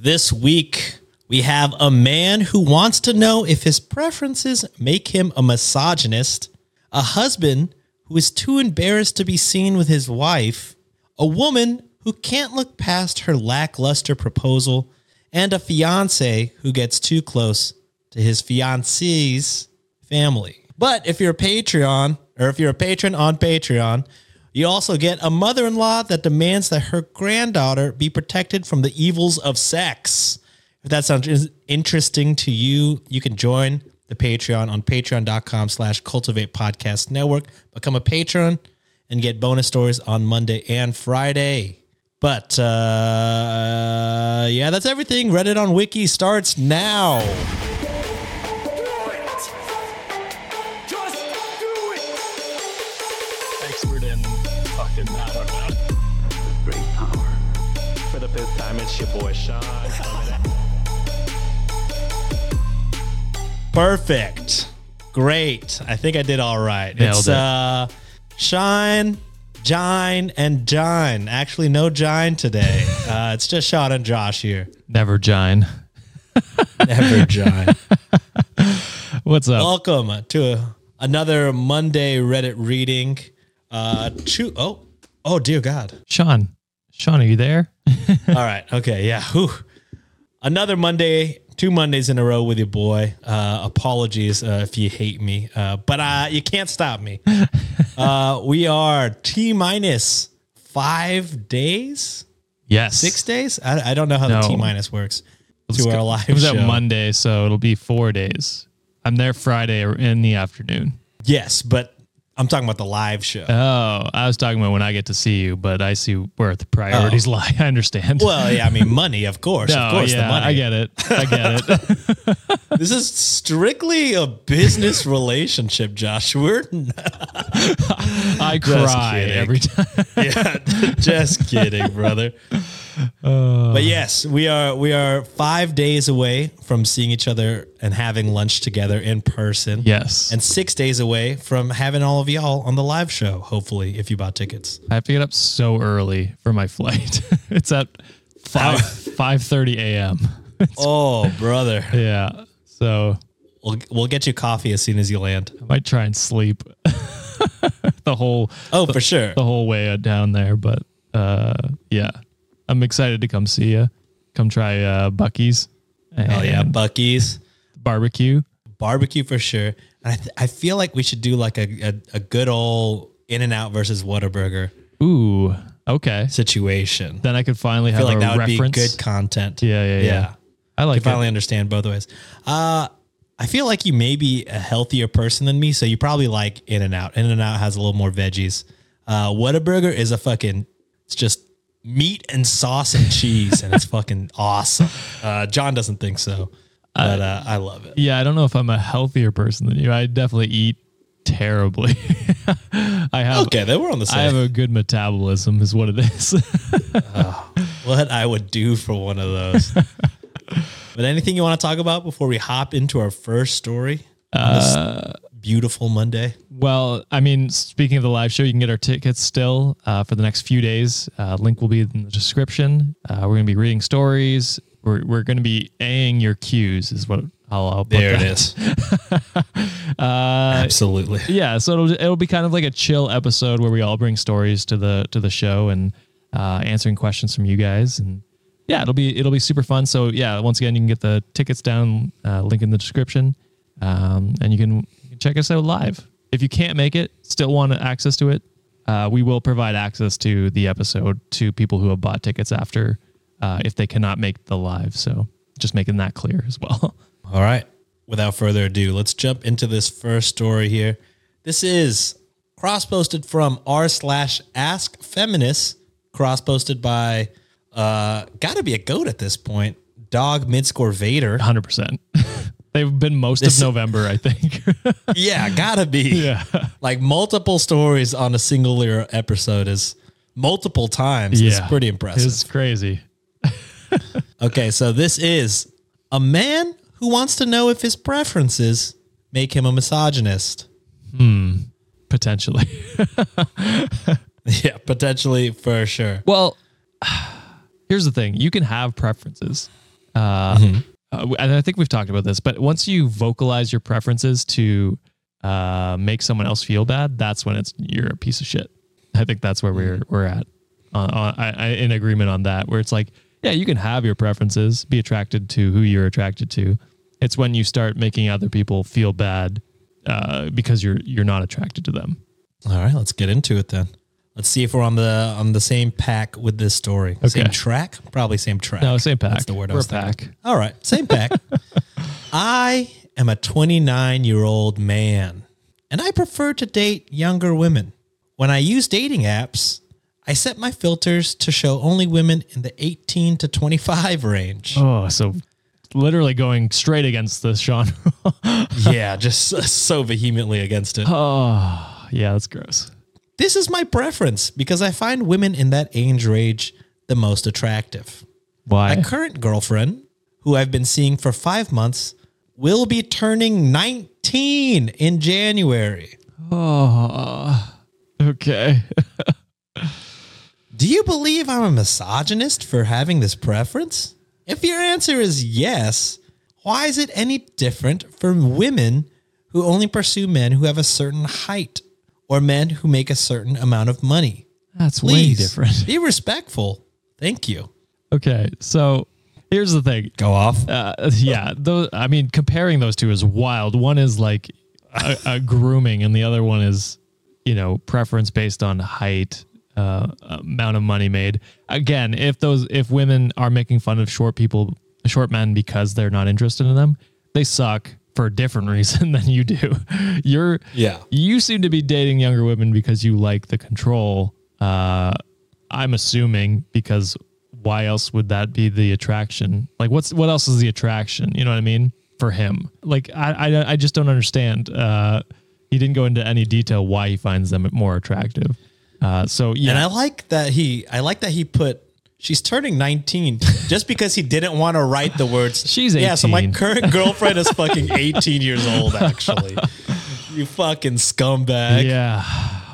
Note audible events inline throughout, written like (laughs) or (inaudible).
This week, we have a man who wants to know if his preferences make him a misogynist, a husband who is too embarrassed to be seen with his wife, a woman who can't look past her lackluster proposal, and a fiance who gets too close to his fiancee's family. But if you're a Patreon, or if you're a patron on Patreon, you also get a mother in law that demands that her granddaughter be protected from the evils of sex. If that sounds interesting to you, you can join the Patreon on patreon.com slash Cultiv8 podcast network. Become a patron and get bonus stories on Monday and Friday. But uh, yeah, that's everything. Reddit on Wiki starts now. It's your boy Sean. Perfect. Great. I think I did all right. Nailed it's it. uh Shine, Jine, and Jine. Actually, no Jine today. (laughs) uh, it's just Sean and Josh here. Never Jine. Never Jine. (laughs) What's up? Welcome to a, another Monday Reddit reading. Uh two, oh, oh dear God. Sean. Sean, are you there? (laughs) All right. Okay. Yeah. Whew. Another Monday, two Mondays in a row with your boy. Uh, apologies uh, if you hate me, uh, but uh, you can't stop me. (laughs) Uh, we are T minus five days, Yes. six days. I, I don't know how the T minus works Let's to go- our live It was show. at Monday, so it'll be four days. I'm there Friday or in the afternoon. Yes, but I'm talking about the live show. Oh, I was talking about when I get to see you, but I see where the priorities oh. lie. (laughs) I understand. Oh. well, yeah, I mean money, of course, no, of course, yeah, the money. I get it. I get it. (laughs) This is strictly a business relationship, Josh. We're (laughs) I cry every time. yeah, just kidding, brother. But yes, we are we are five days away from seeing each other and having lunch together in person. Yes. And six days away from having all of y'all on the live show, hopefully, if you bought tickets. I have to get up so early for my flight. (laughs) it's at five five thirty a.m. (laughs) Oh, brother. yeah. So We'll, we'll get you coffee as soon as you land. I might try and sleep (laughs) the whole Oh, for sure. the whole way down there. But uh, yeah, I'm excited to come see you. Come try uh, Buc-ee's. Oh, yeah. Buc-ee's. barbecue. Barbecue for sure. And I, th- I feel like we should do like a, a, a good old In and Out versus Whataburger Ooh, okay. situation. Then I could finally I have feel like a that would reference. be good content. Yeah, yeah, yeah. I I like can it. finally understand both ways. Uh, I feel like you may be a healthier person than me, so you probably like In and Out. In and Out has a little more veggies. Uh, Whataburger is a fucking, it's just meat and sauce and cheese, and it's (laughs) fucking awesome. Uh, John doesn't think so, but uh, I love it. Yeah, I don't know if I'm a healthier person than you. I definitely eat terribly. (laughs) I have Okay, then we're on the same. I have a good metabolism, is what it is. (laughs) what I would do for one of those. but anything you want to talk about before we hop into our first story? this beautiful Monday. well, I mean, speaking of the live show, you can get our tickets still uh, for the next few days. Uh, link will be in the description. Uh, we're going to be reading stories. We're, we're going to be Aing your cues, is what I'll, I'll put There it is. is. (laughs) Absolutely. yeah so it'll it'll be kind of like a chill episode where we all bring stories to the to the show and uh, answering questions from you guys and yeah it'll be it'll be super fun so yeah once again you can get the tickets down uh, link in the description um, and you can check us out live if you can't make it still want access to it uh, we will provide access to the episode to people who have bought tickets after uh, if they cannot make the live so just making that clear as well (laughs) All right. Without further ado, let's jump into this first story here. This is cross posted from r slash ask feminists, cross posted by uh gotta be a goat at this point. Dog midscore Vader. 100% (laughs) they've been most This- of november i think (laughs) Yeah, gotta be. Yeah. Like multiple stories on a singular episode is multiple times. It's pretty impressive. It's crazy. (laughs) Okay, so this is a man who wants to know if his preferences make him a misogynist. Hmm. Potentially. (laughs) Yeah, potentially for sure. Well, (sighs) here's the thing: you can have preferences, uh, uh, and I think we've talked about this. But once you vocalize your preferences to uh, make someone else feel bad, that's when it's you're a piece of shit. I think that's where we're we're at. Uh, uh, I, I in agreement on that. Where it's like, yeah, you can have your preferences, be attracted to who you're attracted to. It's when you start making other people feel bad uh, because you're you're not attracted to them. All right, let's get into it then. Let's see if we're on the on the same pack with this story. Same track? Probably same track. No, same pack. That's the word I We're was a thinking. pack. All right, same pack. (laughs) I am a 29 year old man, and I prefer to date younger women. When I use dating apps, I set my filters to show only women in the 18 to 25 range. Oh, so literally going straight against this genre. (laughs) yeah, just so vehemently against it. oh, yeah, that's gross. This is my preference because I find women in that age range the most attractive. Why? My current girlfriend, who I've been seeing for five months, will be turning 19 in January. Oh, okay. Do you believe I'm a misogynist for having this preference? If your answer is yes, why is it any different for women who only pursue men who have a certain height or men who make a certain amount of money? That's way different. be respectful. Thank you. Okay, so here's the thing. Go off. Uh, yeah, those. I mean, comparing those two is wild. One is like a, a grooming, and the other one is, you know, preference based on height, uh, amount of money made. Again, if those if women are making fun of short people, short men because they're not interested in them, they suck for a different reason (laughs) than you do. You're Yeah. You seem to be dating younger women because you like the control. Uh, I'm assuming because why else would that be the attraction? Like, what's what else is the attraction? You know what I mean for him? Like, I I, I just don't understand. Uh, he didn't go into any detail why he finds them more attractive. Uh, so yeah, And I like that he I like that he put she's turning 19 just because he didn't want to write the words. (laughs) She's 18. Yeah, so my current (laughs) girlfriend is fucking 18 years old actually. You fucking scumbag. Yeah.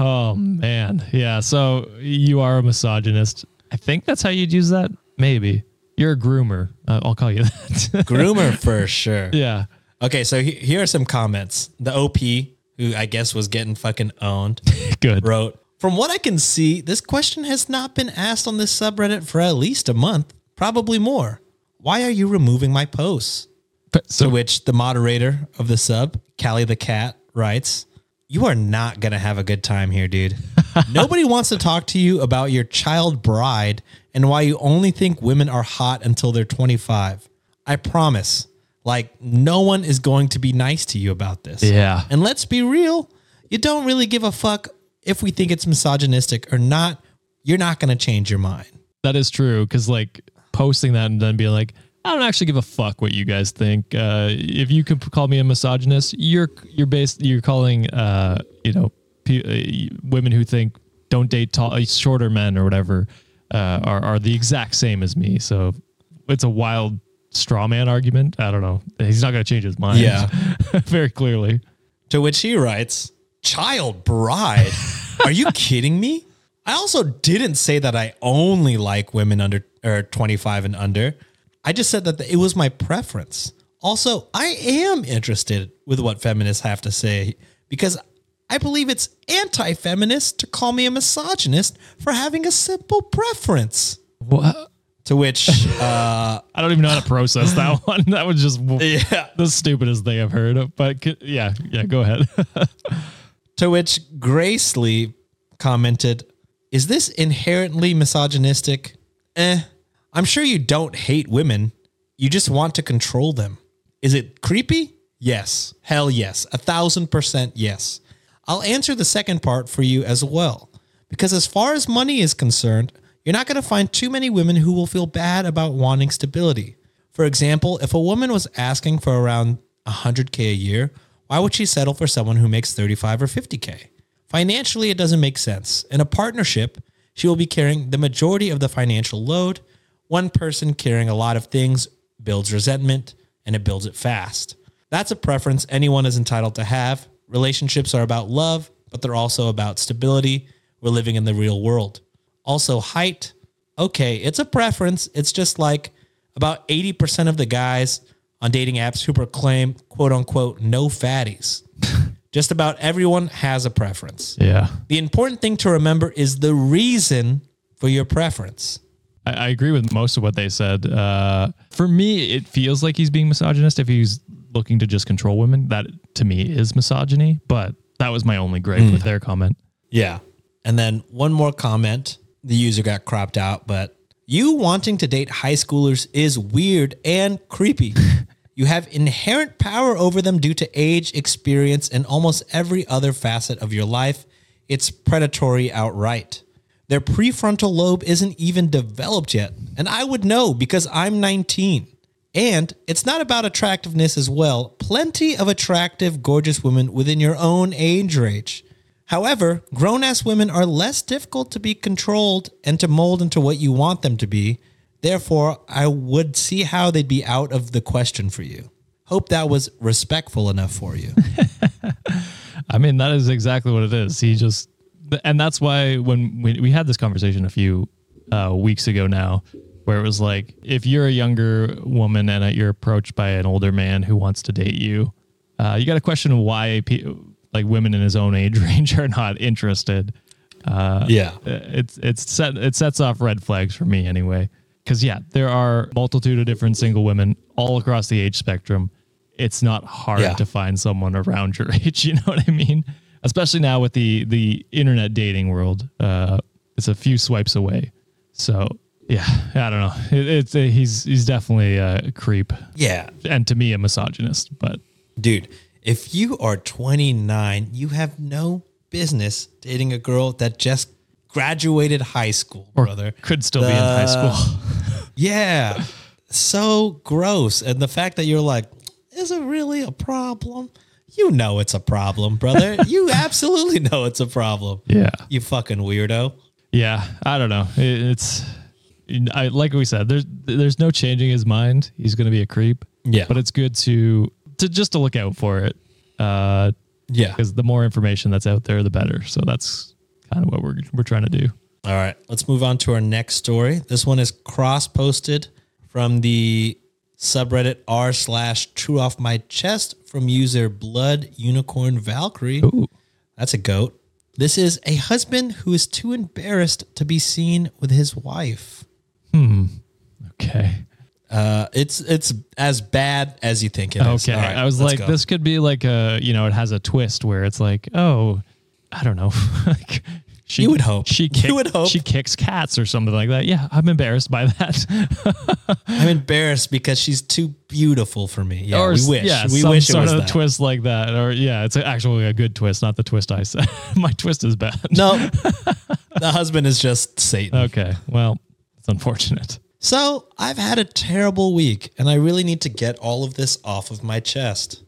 Oh man. Yeah. So you are a misogynist. I think that's how you'd use that. Maybe you're a groomer. Uh, I'll call you that. (laughs) Groomer for sure. yeah. Okay, so he- here are some comments. The OP, who I guess was getting fucking owned, Good. wrote, From what I can see, this question has not been asked on this subreddit for at least a month, probably more. Why are you removing my posts? But- To which the moderator of the sub, Callie the cat, writes, You are not going to have a good time here, dude. (laughs) Nobody wants to talk to you about your child bride and why you only think women are hot until they're 25. I promise. Like, no one is going to be nice to you about this. Yeah. And let's be real, you don't really give a fuck if we think it's misogynistic or not. You're not going to change your mind. that is true. Cause like posting that and then being like, I don't actually give a fuck what you guys think. Uh, if you could call me a misogynist, you're you're based you're calling uh, you know pe- uh, women who think don't date tall, shorter men or whatever uh, are are the exact same as me. So it's a wild straw man argument. I don't know. He's not going to change his mind. Yeah. (laughs) very clearly. To which he writes, Child bride? Are you (laughs) kidding me? I also didn't say that I only like women under or 25 and under. I just said that it was my preference. Also, I am interested with what feminists have to say because I believe it's anti feminist to call me a misogynist for having a simple preference. What? To which, (laughs) uh, I don't even know how to process that (laughs) one. That was just yeah. the stupidest thing I've heard. But yeah, yeah, go ahead. To which Grace Lee commented, Is this inherently misogynistic? Eh. I'm sure you don't hate women. You just want to control them. Is it creepy? Yes. Hell yes. A thousand percent yes. I'll answer the second part for you as well. Because as far as money is concerned, you're not going to find too many women who will feel bad about wanting stability. For example, if a woman was asking for around 100K a year, why would she settle for someone who makes 35 or 50K? Financially, it doesn't make sense. In a partnership, she will be carrying the majority of the financial load. One person carrying a lot of things builds resentment and it builds it fast. That's a preference anyone is entitled to have. Relationships are about love, but they're also about stability. We're living in the real world. Also, height. okay, it's a preference. It's just like about 80% of the guys on dating apps who proclaim quote unquote no fatties. (laughs) just about everyone has a preference. Yeah. The important thing to remember is the reason for your preference. I, I agree with most of what they said. Uh, for me, it feels like he's being misogynist if he's looking to just control women. That to me is misogyny, but that was my only gripe with their comment. Yeah. And then one more comment. The user got cropped out, but you wanting to date high schoolers is weird and creepy. (laughs) you have inherent power over them due to age, experience, and almost every other facet of your life. It's predatory outright. Their prefrontal lobe isn't even developed yet. And I would know because I'm 19. And it's not about attractiveness as well. Plenty of attractive, gorgeous women within your own age range. However, grown ass women are less difficult to be controlled and to mold into what you want them to be. Therefore, I would see how they'd be out of the question for you. Hope that was respectful enough for you. (laughs) I mean, that is exactly what it is. He just, and that's why when we, we had this conversation a few uh, weeks ago now, where it was like, if you're a younger woman and you're approached by an older man who wants to date you, uh, you got to question why like women in his own age (laughs) range are not interested. Uh, yeah. it's it's set it sets off red flags for me anyway. Because yeah, there are multitude of different single women all across the age spectrum. It's not hard Yeah. to find someone around your (laughs) age. You know what I mean? Especially now with the the internet dating world, uh, it's a few swipes away. So yeah, I don't know. It, it's he's he's definitely a creep, Yeah. and to me a misogynist. But Dude, if you are 29, you have no business dating a girl that just graduated high school, or brother. could still be in high school. Yeah. So gross. And the fact that you're like, is it really a problem? You know it's a problem, brother. (laughs) you absolutely know it's a problem. yeah. You fucking weirdo. Yeah, I don't know. It, it's I like we said. There's there's no changing his mind. He's going to be a creep. Yeah. but it's good to to just to look out for it. Uh, Yeah. because the more information that's out there, the better. So that's kind of what we're we're trying to do. All right, let's move on to our next story. This one is cross posted from the subreddit r slash true off my chest from user blood unicorn valkyrie. Ooh. That's a goat. This is a husband who is too embarrassed to be seen with his wife. Hmm okay. Uh, it's it's as bad as you think it is. Okay. All right, I was like, go. this could be like a you know, it has a twist where it's like, oh, I don't know. (laughs) like she, You would hope. She You would hope. she kicks cats or something like that. Yeah, I'm embarrassed by that. (laughs) I'm embarrassed because she's too beautiful for me. Yeah, or we wish. yeah, we some wish it sort of that. twist like that. Or yeah, it's actually a good twist, not the twist I said. (laughs) My twist is bad. No, (laughs) the husband is just Satan. Okay, well, it's unfortunate. So I've had a terrible week and I really need to get all of this off of my chest.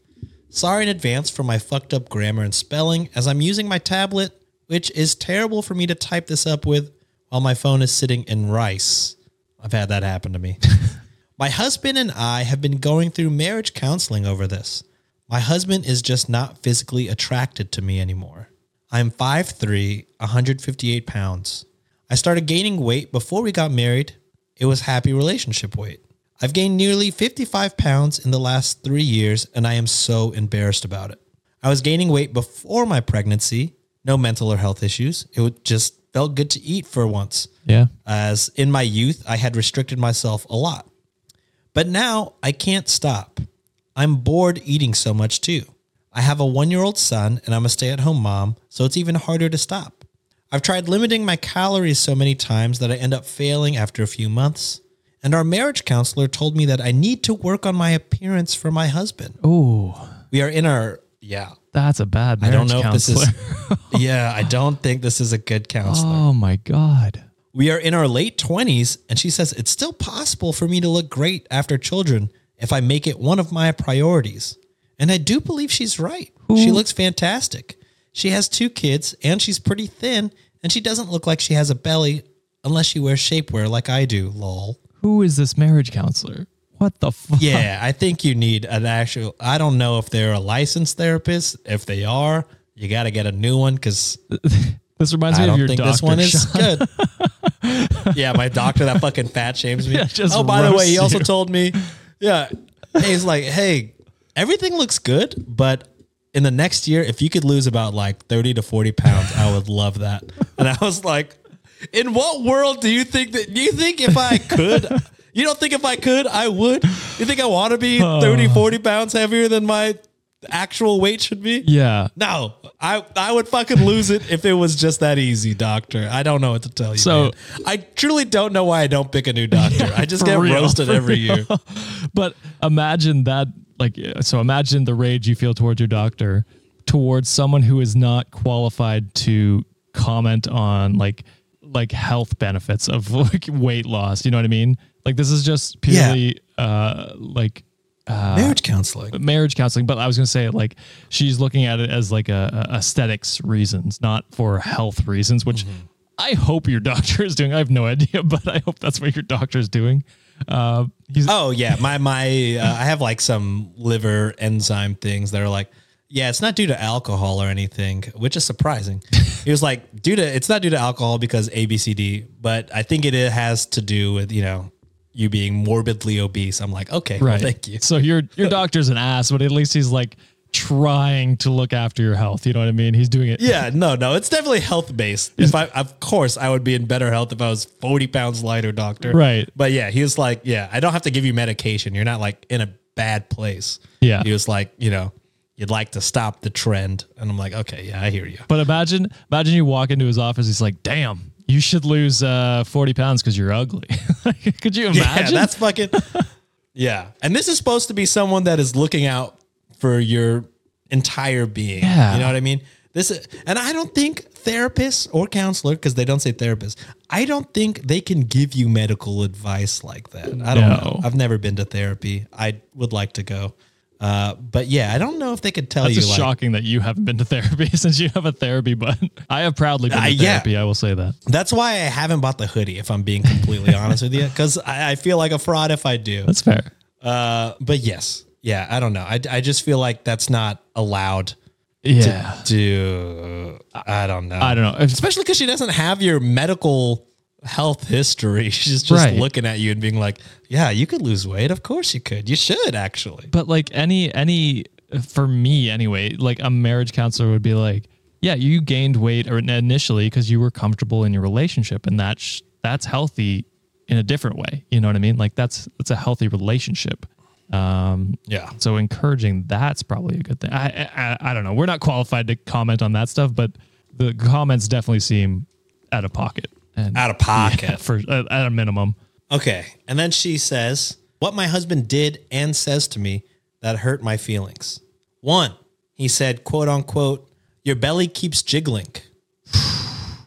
Sorry in advance for my fucked up grammar and spelling as I'm using my tablet, which is terrible for me to type this up with while my phone is sitting in rice. I've had that happen to me. (laughs) my husband and I have been going through marriage counseling over this. My husband is just not physically attracted to me anymore. I'm 5'3, 158 pounds. I started gaining weight before we got married. It was happy relationship weight. I've gained nearly 55 pounds in the last three years, and I am so embarrassed about it. I was gaining weight before my pregnancy, no mental or health issues. It would just felt good to eat for once, Yeah. as in my youth, I had restricted myself a lot. But now I can't stop. I'm bored eating so much too. I have a one year old son and I'm a stay at home mom, so it's even harder to stop. I've tried limiting my calories so many times that I end up failing after a few months. And our marriage counselor told me that I need to work on my appearance for my husband. Oh, We are in our, yeah, that's a bad I don't know if this is, (laughs) yeah, I don't think this is a good counselor. oh my god. We are in our late 20s, and she says it's still possible for me to look great after children if I make it one of my priorities. And I do believe she's right. She looks fantastic. She has two kids, and she's pretty thin, and she doesn't look like she has a belly unless she wears shapewear like I do, lol. Who is this marriage counselor? What the fuck? Yeah, I think you need an actual. I don't know if they're a licensed therapist. If they are, you got to get a new one because (laughs) This reminds me I of don't your think doctor. this one is Sean. good. (laughs) yeah, my doctor that fucking fat shames me. (laughs) Yeah, just oh, by the way, he also you. told me, yeah, he's like, hey, everything looks good, but in the next year, if you could lose about like 30 to 40 pounds, I would love that. And I was like, in what world do you think that, do you think if I could, you don't think if I could, I would? You think I want to be (sighs) 30, 40 pounds heavier than my actual weight should be? Yeah. No, I I would fucking lose it if it was just that easy, doctor. I don't know what to tell you. So- man. I truly don't know why I don't pick a new doctor. (laughs) I just get real, roasted every year. (laughs) But imagine that, like, so imagine the rage you feel towards your doctor, towards someone who is not qualified to comment on like, like health benefits of (laughs) like weight loss. You know what I mean? Like, this is just purely, uh, like Marriage counseling. marriage counseling. But I was gonna say, like, she's looking at it as like a, a aesthetics reasons, not for health reasons. Which I hope your (laughs) doctor is doing. I have no idea, but I hope that's what your doctor is doing. Uh, he's Oh yeah, my my uh, I have like some liver enzyme things that are like, yeah, it's not due to alcohol or anything, which is surprising. (laughs) he was like, due to it's not due to alcohol because ABCD, but I think it has to do with you know you being morbidly obese. I'm like, okay, well, Right. thank you. So your your doctor's an ass, but at least he's like trying to look after your health. You know what I mean? He's doing it. Yeah, no, no, it's definitely health based. If I, of course, I would be in better health if I was forty pounds lighter, doctor. Right. But yeah, he was like, yeah, I don't have to give you medication. You're not like in a bad place. Yeah. He was like, you know, you'd like to stop the trend, and I'm like, okay, yeah, I hear you. But imagine imagine you walk into his office. He's like, "Damn, you should lose uh, forty pounds because you're ugly." (laughs) Could you imagine? Yeah, that's fucking. yeah, and this is supposed to be someone that is looking out for your entire being. Yeah. you know what I mean. This is, and I don't think therapists or counselor because they don't say therapist. I don't think they can give you medical advice like that. I don't No. know. I've never been to therapy. I would like to go. Uh, but yeah, I don't know if they could tell That's you just like, shocking that you haven't been to (laughs) therapy since you have a therapy button. I have proudly been Uh, to yeah. therapy. I will say that. That's why I haven't bought the hoodie. If I'm being completely (laughs) honest with you, because I, I feel like a fraud if I do. That's fair. Uh, but yes, yeah, I don't know. I, I just feel like that's not allowed Yeah. to. I don't know. I don't know. Especially because she doesn't have your medical health history. (laughs) She's just Right. looking at you and being like, "Yeah, you could lose weight. Of course you could. You should actually." But like any any for me anyway, like a marriage counselor would be like, yeah, you gained weight or initially because you were comfortable in your relationship, and that's that's healthy in a different way. You know what I mean? Like that's that's a healthy relationship. Um, Yeah. so encouraging that's probably a good thing. I, I I don't know. We're not qualified to comment on that stuff, but the comments definitely seem out of pocket and Out of (laughs) pocket. Yeah, for at at a minimum. Okay. And then she says, What my husband did and says to me that hurt my feelings. One, he said, quote unquote, your belly keeps jiggling.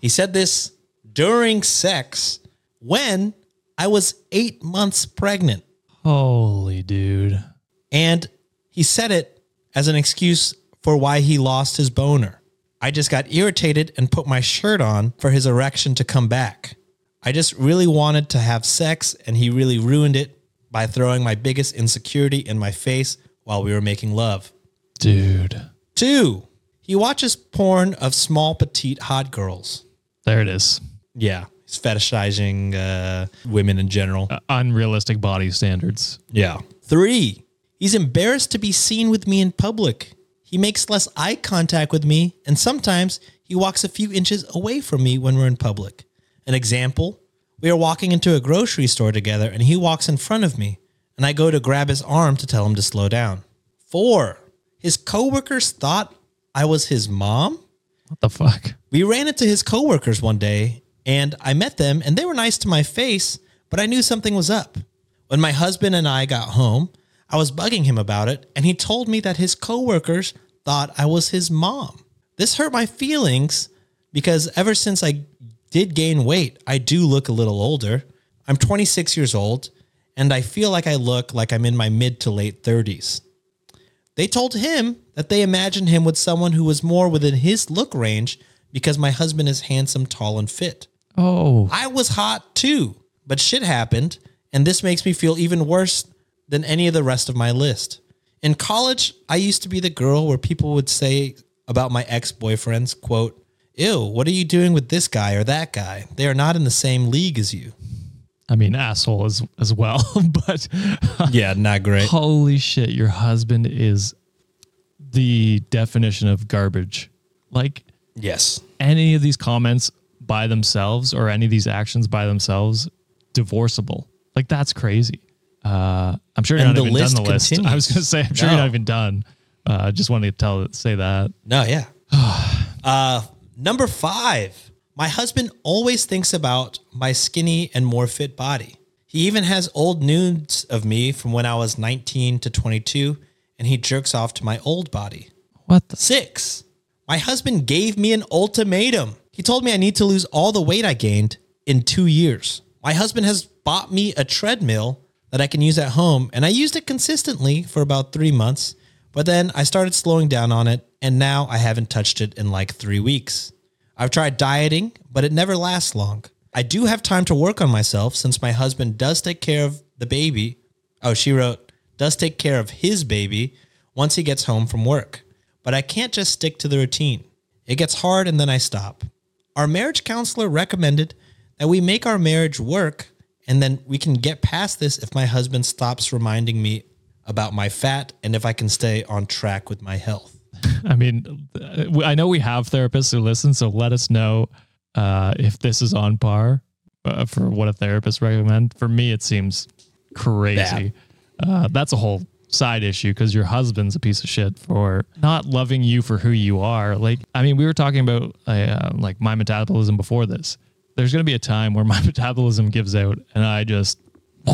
he said this during sex when I was eight months pregnant. Holy dude. And he said it as an excuse for why he lost his boner. I just got irritated and put my shirt on for his erection to come back. I just really wanted to have sex, and he really ruined it by throwing my biggest insecurity in my face while we were making love. Dude. Two, he watches porn of small, petite, hot girls. There it is. Yeah, he's fetishizing uh, women in general. Uh, unrealistic body standards. Yeah. Three, he's embarrassed to be seen with me in public. He makes less eye contact with me, and sometimes he walks a few inches away from me when we're in public. An example we are walking into a grocery store together, and he walks in front of me, and I go to grab his arm to tell him to slow down. Four, his coworkers thought I was his mom. What the fuck? We ran into his coworkers one day and I met them and they were nice to my face, but I knew something was up. When my husband and I got home, I was bugging him about it and he told me that his coworkers thought I was his mom. This hurt my feelings because ever since I did gain weight, I do look a little older. I'm 26 years old and I feel like I look like I'm in my mid to late 30s. They told him that they imagined him with someone who was more within his look range because my husband is handsome, tall, and fit. Oh, I was hot too, but shit happened, and this makes me feel even worse than any of the rest of my list. In college, I used to be the girl where people would say about my ex-boyfriends, quote, ew, what are you doing with this guy or that guy? They are not in the same league as you. I mean, asshole as as well. (laughs) but Yeah, not great. holy shit, your husband is the definition of garbage. Like Yes. any of these comments by themselves or any of these actions by themselves, divorceable. Like that's crazy. Uh, I'm sure you're And not the even list done the list. I was going to say, I'm sure No. you're not even done. Uh, just wanted to tell say that. No, yeah. (sighs) uh, number five, my husband always thinks about my skinny and more fit body. He even has old nudes of me from when I was 19 to 22, and he jerks off to my old body. What the? Six, my husband gave me an ultimatum. He told me I need to lose all the weight I gained in two years. My husband has bought me a treadmill that I can use at home, and I used it consistently for about three months. But then I started slowing down on it, and now I haven't touched it in like three weeks. I've tried dieting, but it never lasts long. I do have time to work on myself since my husband does take care of the baby. Oh, she wrote, does take care of his baby once he gets home from work. But I can't just stick to the routine. It gets hard and then I stop. Our marriage counselor recommended that we make our marriage work and then we can get past this if my husband stops reminding me about my fat and if I can stay on track with my health. (laughs) I mean, I know we have therapists who listen, so let us know uh, if this is on par uh, for what a therapist recommend. For me, it seems crazy. Uh, that's a whole side issue because your husband's a piece of shit for not loving you for who you are. Like, I mean, we were talking about uh, like my metabolism before this. There's going to be a time where my (laughs) metabolism gives out, and I just (laughs)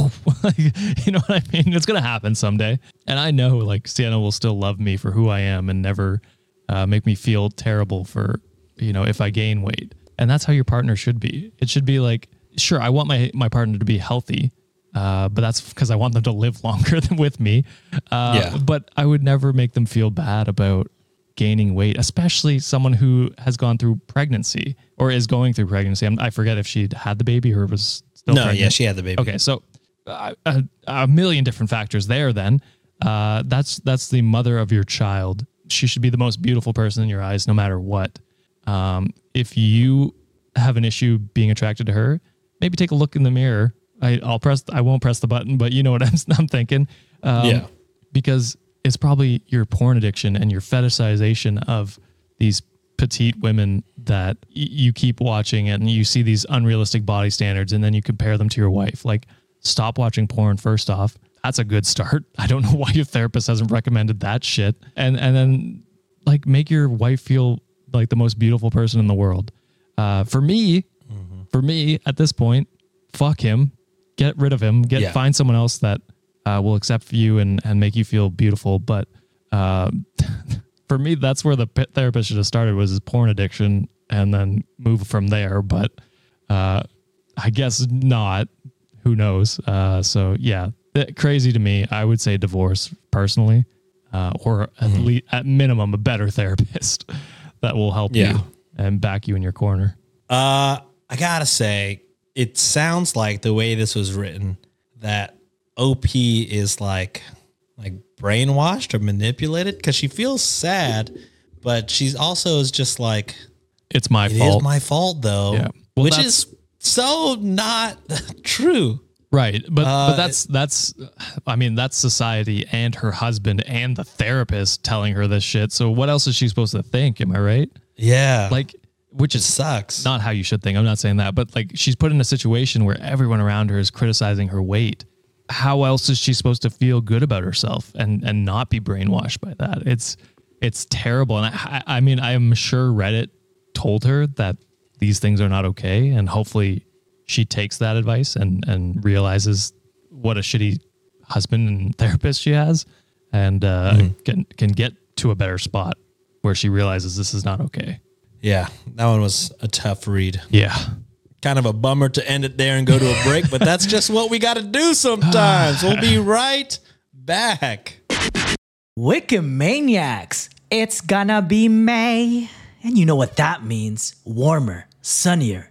like, you know what I mean? It's gonna happen someday, and I know like Sienna will still love me for who I am and never uh, make me feel terrible for you know if I gain weight. And that's how your partner should be. It should be like, sure, I want my my partner to be healthy, uh, but that's because I want them to live (laughs) longer than with me. Uh, Yeah. But I would never make them feel bad about gaining weight, especially someone who has gone through pregnancy or is going through pregnancy. I'm, I forget if she had the baby or was still No, pregnant. yeah, she had the baby. Okay, so uh, a, a million different factors there. Then uh, that's that's the mother of your child. She should be the most beautiful person in your eyes, no matter what. Um, if you have an issue being attracted to her, maybe take a look in the mirror. I, I'll press. I won't press the button, but you know what (laughs) I'm, I'm thinking. Um, Yeah. because it's probably your porn addiction and your fetishization of these petite women that y- you keep watching and you see these unrealistic body standards and then you compare them to your wife. Like, stop watching porn first off. That's a good start. (laughs) I don't know why your therapist hasn't recommended that shit. And and then like make your wife feel like the most beautiful person in the world. Uh, for me, for me at this point, fuck him. Get rid of him. Get Yeah. find someone else that uh, will accept you and and make you feel beautiful. But uh, (laughs) for me, that's where the therapist should have started was his porn addiction and then move from there. But uh, I guess not. Who knows? Uh, so yeah, crazy to me. I would say divorce personally, uh, or at Mm-hmm. least at minimum a better (laughs) therapist that will help Yeah. you and back you in your corner. Uh, I gotta say, it sounds like the way this was written that OP is like like brainwashed or manipulated because she feels sad, but she's also is just like It's my fault. it is my fault though, Yeah. Well, which is so not (laughs) true. Right, but Uh, but that's that's I mean that's society and her husband and the therapist telling her this shit. So what else is she supposed to think? Am I right? Yeah, like which it is sucks. not how you should think. I'm not saying that, but like she's put in a situation where everyone around her is criticizing her weight. How else is she supposed to feel good about herself and and not be brainwashed by that? It's it's terrible. And I I mean I am sure Reddit told her that these things are not okay, and hopefully she takes that advice and and realizes what a shitty husband and (laughs) therapist she has, and uh, can can get to a better spot where she realizes this is not okay. yeah, that one was a tough read. Yeah. Kind of a bummer to end it there and go to a break, but that's (laughs) just what we got to do sometimes. We'll be (sighs) right back. Wikimaniacs! It's gonna be May. And you know what that means warmer, sunnier,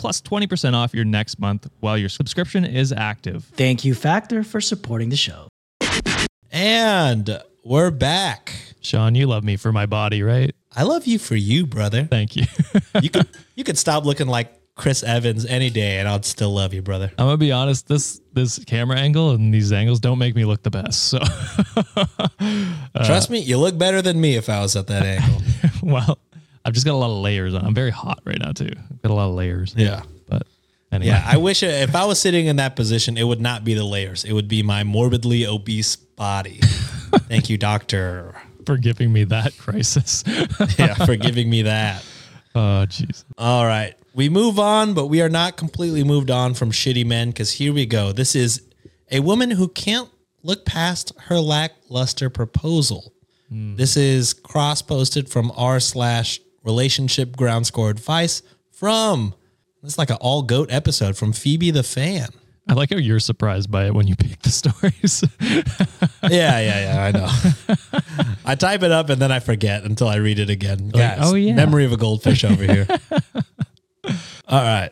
plus 20% off your next month while your subscription is active. Thank you, Factor, for supporting the show. And we're back. Sean, you love me for my body, right? I love you for you, brother. Thank you. You could you could stop looking like Chris Evans any day and I'd still love you, brother. I'm gonna be honest. This this camera angle and these angles don't make me look the best. So, (laughs) Trust me, you look better than me if I was at that angle. (laughs) well, I've just got a lot of layers on. I'm very hot right now too. I've got a lot of layers. Yeah. But anyway, Yeah, I wish uh, if I was sitting in that position, it would not be the layers. It would be my morbidly obese body. (laughs) Thank you, doctor. for giving me that crisis. (laughs) Yeah, for giving me that. oh, jeez. All right. We move on, but we are not completely moved on from shitty men because here we go. This is a woman who can't look past her lackluster proposal. Hmm. This is cross posted from r slash relationship ground score advice from it's like an all goat episode from Phoebe the fan. I like how you're surprised by it when you pick the (laughs) stories. (laughs) Yeah, yeah, yeah. I know. I type it up and then I forget until I read it again. Guys, oh, yeah. memory of a goldfish over here. (laughs) All right.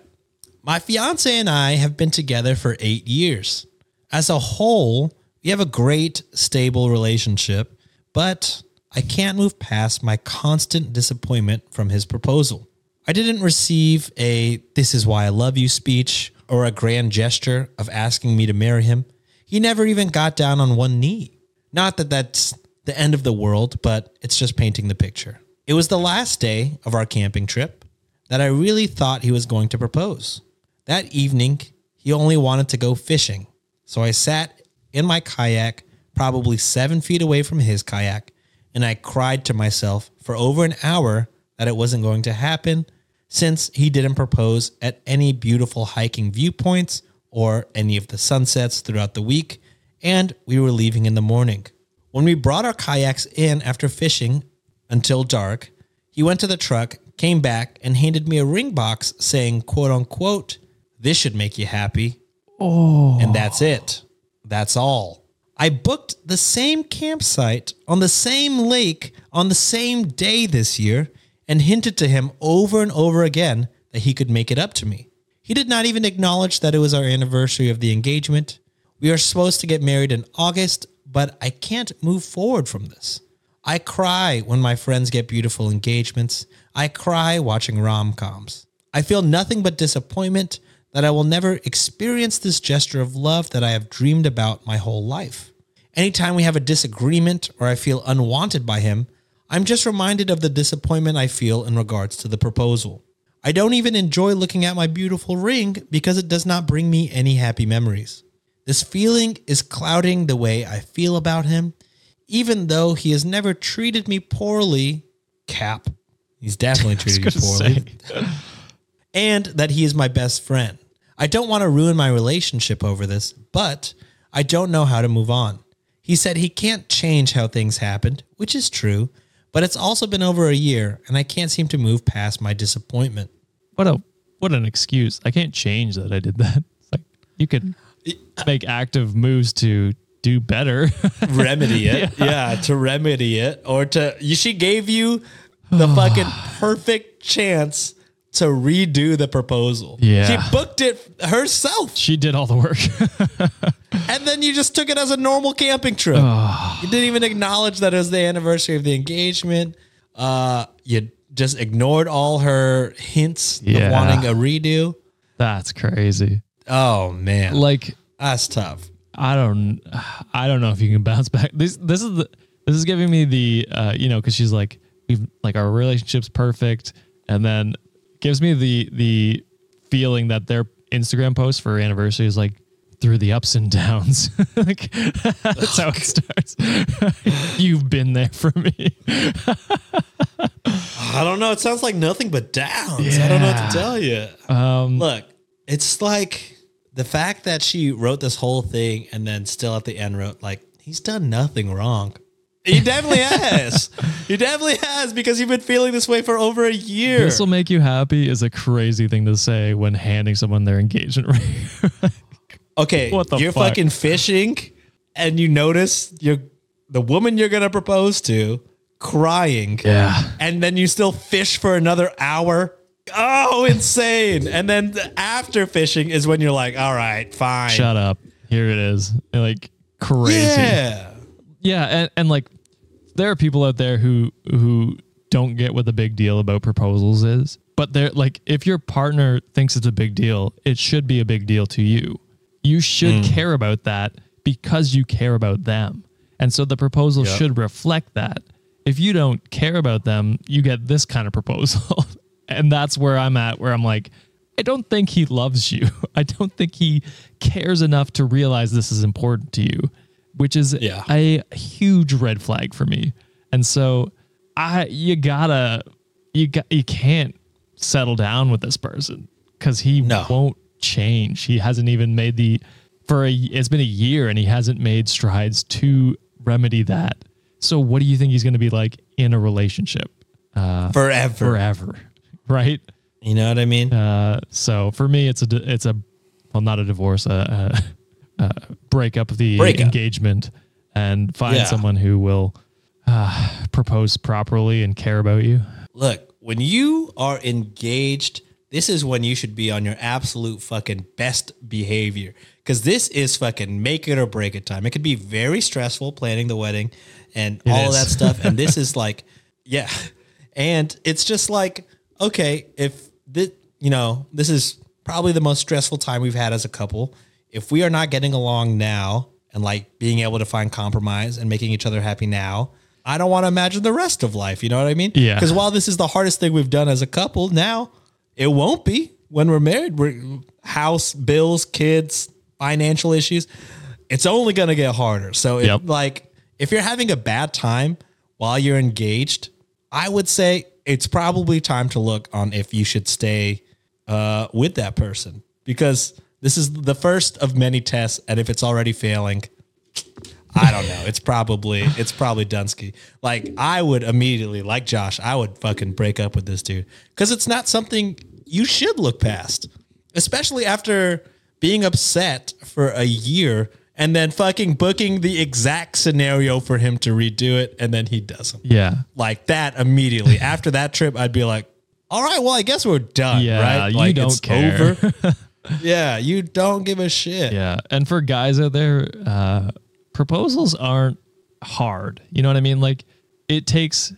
My fiance and I have been together for eight years. As a whole, we have a great, stable relationship, but I can't move past my constant disappointment from his proposal. I didn't receive a this is why I love you speech or a grand gesture of asking me to marry him. He never even got down on one knee. Not that that's the end of the world, but it's just painting the picture. It was the last day of our camping trip that I really thought he was going to propose. That evening, he only wanted to go fishing. So I sat in my kayak, probably seven feet away from his kayak, and I cried to myself for over an hour that it wasn't going to happen since he didn't propose at any beautiful hiking viewpoints or any of the sunsets throughout the week, and we were leaving in the morning. When we brought our kayaks in after fishing until dark, he went to the truck, came back, and handed me a ring box saying, quote unquote, this should make you happy. Oh. And that's it. That's all. I booked the same campsite on the same lake on the same day this year and hinted to him over and over again that he could make it up to me. He did not even acknowledge that it was our anniversary of the engagement. We are supposed to get married in August, but I can't move forward from this. I cry when my friends get beautiful engagements. I cry watching rom coms. I feel nothing but disappointment that I will never experience this gesture of love that I have dreamed about my whole life. Anytime we have a disagreement or I feel unwanted by him, I'm just reminded of the disappointment I feel in regards to the proposal. I don't even enjoy looking at my beautiful ring because it does not bring me any happy memories. This feeling is clouding the way I feel about him, even though he has never treated me poorly. Cap. He's definitely (laughs) treated gonna poorly. (laughs) and that he is my best friend. I don't want to ruin my relationship over this, but I don't know how to move on. He said he can't change how things happened, which is true, but it's also been over a year and I can't seem to move past my disappointment. What a what an excuse. I can't change that I did that. (laughs) It's like you could make active moves to do better. (laughs) remedy it. yeah. to remedy it or to she gave you the fucking (sighs) perfect chance to redo the proposal. Yeah. She booked it herself. She did all the work. (laughs) And then you just took it as a normal camping trip. you didn't even acknowledge that it was the anniversary of the engagement. Uh, you just ignored all her hints Yeah. of wanting a redo. That's crazy. Oh man, Like that's tough. I don't I don't know if you can bounce back. This this is the this is giving me the uh you know cuz she's like we've like our relationship's perfect and then gives me the the feeling that their Instagram post for anniversary is like through the ups and downs. (laughs) like that's how it starts. (laughs) You've been there for me. I don't know. It sounds like nothing but downs. I don't know what to tell you. Um Look, it's like the fact that she wrote this whole thing and then still at the end wrote like he's done nothing wrong. He definitely has. he definitely has because you've been feeling this way for over a year. this will make you happy is a crazy thing to say when handing someone their engagement (laughs) ring. Okay, What the you're fuck? fucking fishing, and you notice you're the woman you're gonna propose to crying, yeah. and then you still fish for another hour. Oh, insane! and then after fishing is when you're like, all right, fine, Shut up. Here it is. Like crazy. yeah, Yeah, and, and like there are people out there who who don't get what the big deal about proposals is. But they're like if your partner thinks it's a big deal, it should be a big deal to you. You should mm. care about that because you care about them. And so the proposal should reflect that. If you don't care about them, you get this kind of proposal. (laughs) and that's where I'm at where I'm like I don't think he loves you. (laughs) I don't think he cares enough to realize this is important to you, which is Yeah. a huge red flag for me. And so I you gotta you got you can't settle down with this person because he No. won't change. He hasn't even made the for a it's been a year and he hasn't made strides to remedy that. So what do you think he's gonna be like in a relationship forever. forever? (laughs) Right? You know what I mean? Uh, so for me, it's a it's a well, not a divorce, a, a, a breakup the Breakup. engagement, and find Yeah. someone who will uh, propose properly and care about you. Look, when you are engaged, this is when you should be on your absolute fucking best behavior. Because this is fucking make it or break it time. It could be very stressful planning the wedding and all of that stuff. And this is (laughs) like, yeah. And it's just like, okay, if this, you know, this is probably the most stressful time we've had as a couple. If we are not getting along now and like being able to find compromise and making each other happy now, I don't want to imagine the rest of life. You know what I mean? Yeah. Because while this is the hardest thing we've done as a couple, now it won't be when we're married. We're house bills, kids, financial issues. It's only gonna get harder. So, if, Yep. like, if you're having a bad time while you're engaged, I would say it's probably time to look on if you should stay uh, with that person because this is the first of many tests, and if it's already failing, I don't know. It's probably it's probably Dunsky. Like I would immediately, like Josh, I would fucking break up with this dude because it's not something you should look past, especially after being upset for a year and then fucking booking the exact scenario for him to redo it, and then he doesn't. Yeah, Like that immediately after that trip, I'd be like, "All right, well, I guess we're done." Yeah, right? you Like, don't it's care. over. (laughs) yeah, you don't give a shit. yeah. And for guys out there, uh, proposals aren't hard. You know what I mean? Like it takes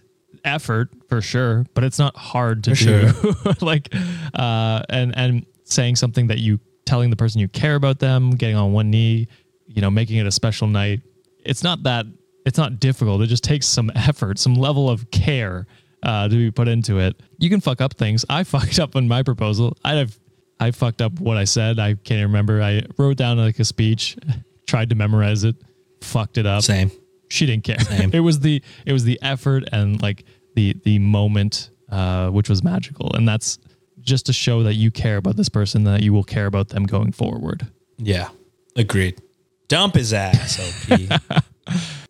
effort for sure, but it's not hard to do. (laughs) like, uh, and and saying something that you telling the person you care about them, getting on one knee, you know, making it a special night. It's not that. It's not difficult. It just takes some (laughs) effort, some level of care uh, to be put into it. You can fuck up things. I (laughs) fucked up on my proposal. I'd have. I fucked up what I said. I can't even remember. I wrote down like a speech, tried to memorize it, fucked it up Same. she didn't care. Same. (laughs) it was the it was the effort and like the the moment uh, which was magical, and that's just to show that you care about this person, that you will care about them going forward. Yeah, agreed. Dump his ass, OP. (laughs)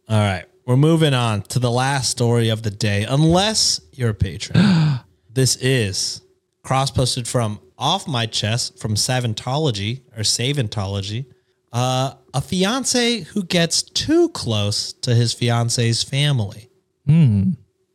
All right, we're moving on to the last story of the day. Unless you're a patron, (gasps) this is cross posted from off my chest from Savantology or Savantology. Uh, a fiance who gets too close to his fiance's family.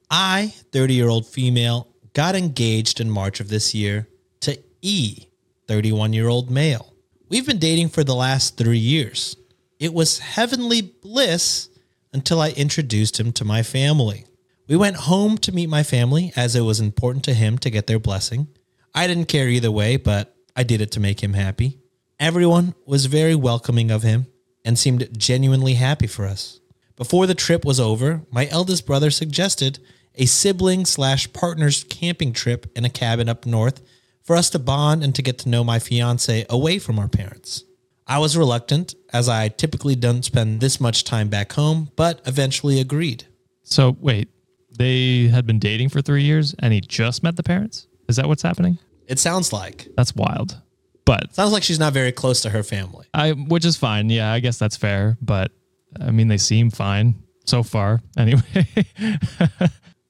I, 30 year old female, got engaged in March of this year to E, 31 year old male. We've been dating for the last three years. It was heavenly bliss until I introduced him to my family. We went home to meet my family as it was important to him to get their blessing. I didn't care either way, but I did it to make him happy. Everyone was very welcoming of him and seemed genuinely happy for us. Before the trip was over, my eldest brother suggested a sibling slash partners camping trip in a cabin up north for us to bond and to get to know my fiance away from our parents. I was reluctant, as I typically don't spend this much time back home, but eventually agreed. So wait, they had been dating for three years and he just met the parents? Is that what's happening? It sounds like. That's wild. But Sounds like she's not very close to her family. I, which is fine. Yeah, I guess that's fair. But I mean, they seem fine so far. (laughs) Anyway,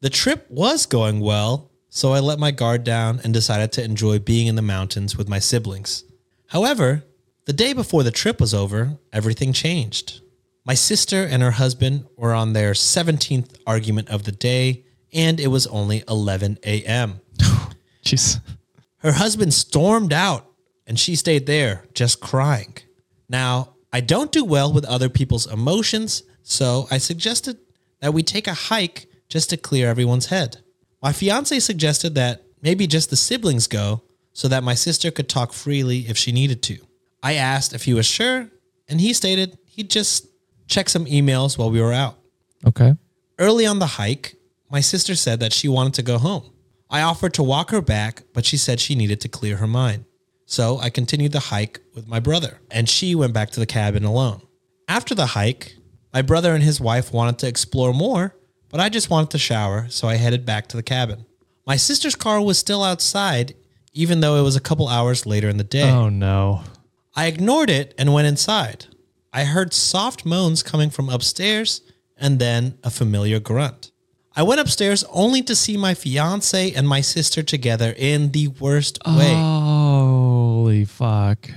The trip was going well, so I let my guard down and decided to enjoy being in the mountains with my siblings. However, the day before the trip was over, everything changed. My sister and her husband were on their 17th argument of the day, and it was only 11 a.m. (laughs) jeez. Her husband stormed out and she stayed there just crying. Now, I don't do well with other people's emotions, so I suggested that we take a hike just to clear everyone's head. My fiance suggested that maybe just the siblings go so that my sister could talk freely if she needed to. I asked if he was sure, and he stated he'd just check some emails while we were out. Okay. Early on the hike, my sister said that she wanted to go home. I offered to walk her back, but she said she needed to clear her mind. So I continued the hike with my brother, and she went back to the cabin alone. After the hike, my brother and his wife wanted to explore more, but I just wanted to shower, so I headed back to the cabin. My sister's car was still outside, even though it was a couple hours later in the day. Oh no. I ignored it and went inside. I heard soft moans coming from upstairs and then a familiar grunt. I went upstairs only to see my fiance and my sister together in the worst way. Holy fuck.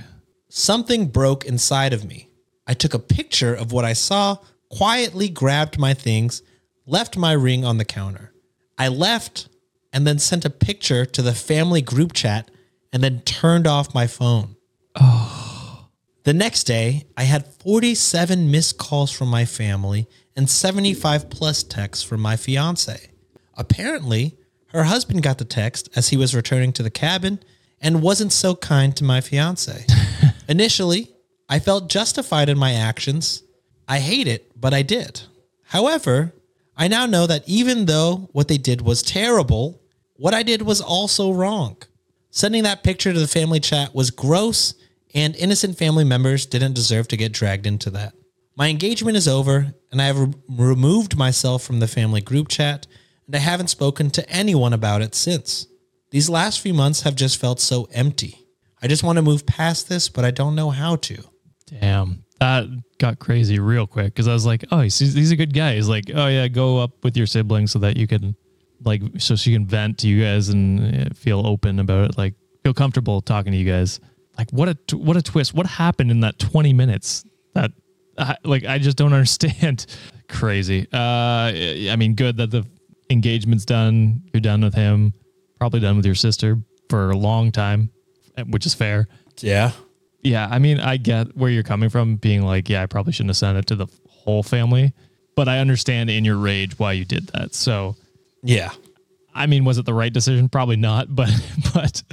Something broke inside of me. I took a picture of what I saw, quietly grabbed my things, left my ring on the counter. I left and then sent a picture to the family group chat and then turned off my phone. Oh. The next day, I had 47 missed calls from my family and 75 plus texts from my fiance. Apparently, her husband got the text as he was returning to the cabin and wasn't so kind to my fiance. (laughs) Initially, I felt justified in my actions. I hate it, but I did. However, I now know that even though what they did was terrible, what I did was also wrong. Sending that picture to the family chat was gross, and innocent family members didn't deserve to get dragged into that. My engagement is over, and I have re- removed myself from the family group chat, and I haven't spoken to anyone about it since. These last few months have just felt so empty. I just want to move past this, but I don't know how to. Damn. That got crazy real quick because I was like, oh, he's, he's a good guy. He's like, oh, yeah, go up with your siblings so that you can, like, so she can vent to you guys and uh, feel open about it. Like, feel comfortable talking to you guys. Like, what a, what a twist. What happened in that 20 minutes? That, like, I just don't (laughs) understand. crazy. Uh, I mean, good that the engagement's done. You're done with him. Probably done with your sister for a long time, which is fair. Yeah. Yeah, I mean, I get where you're coming from, being like, yeah, I probably shouldn't have sent it to the whole family, but I understand in your rage why you did that. So, Yeah. I mean, was it the right decision? Probably not, (laughs) but but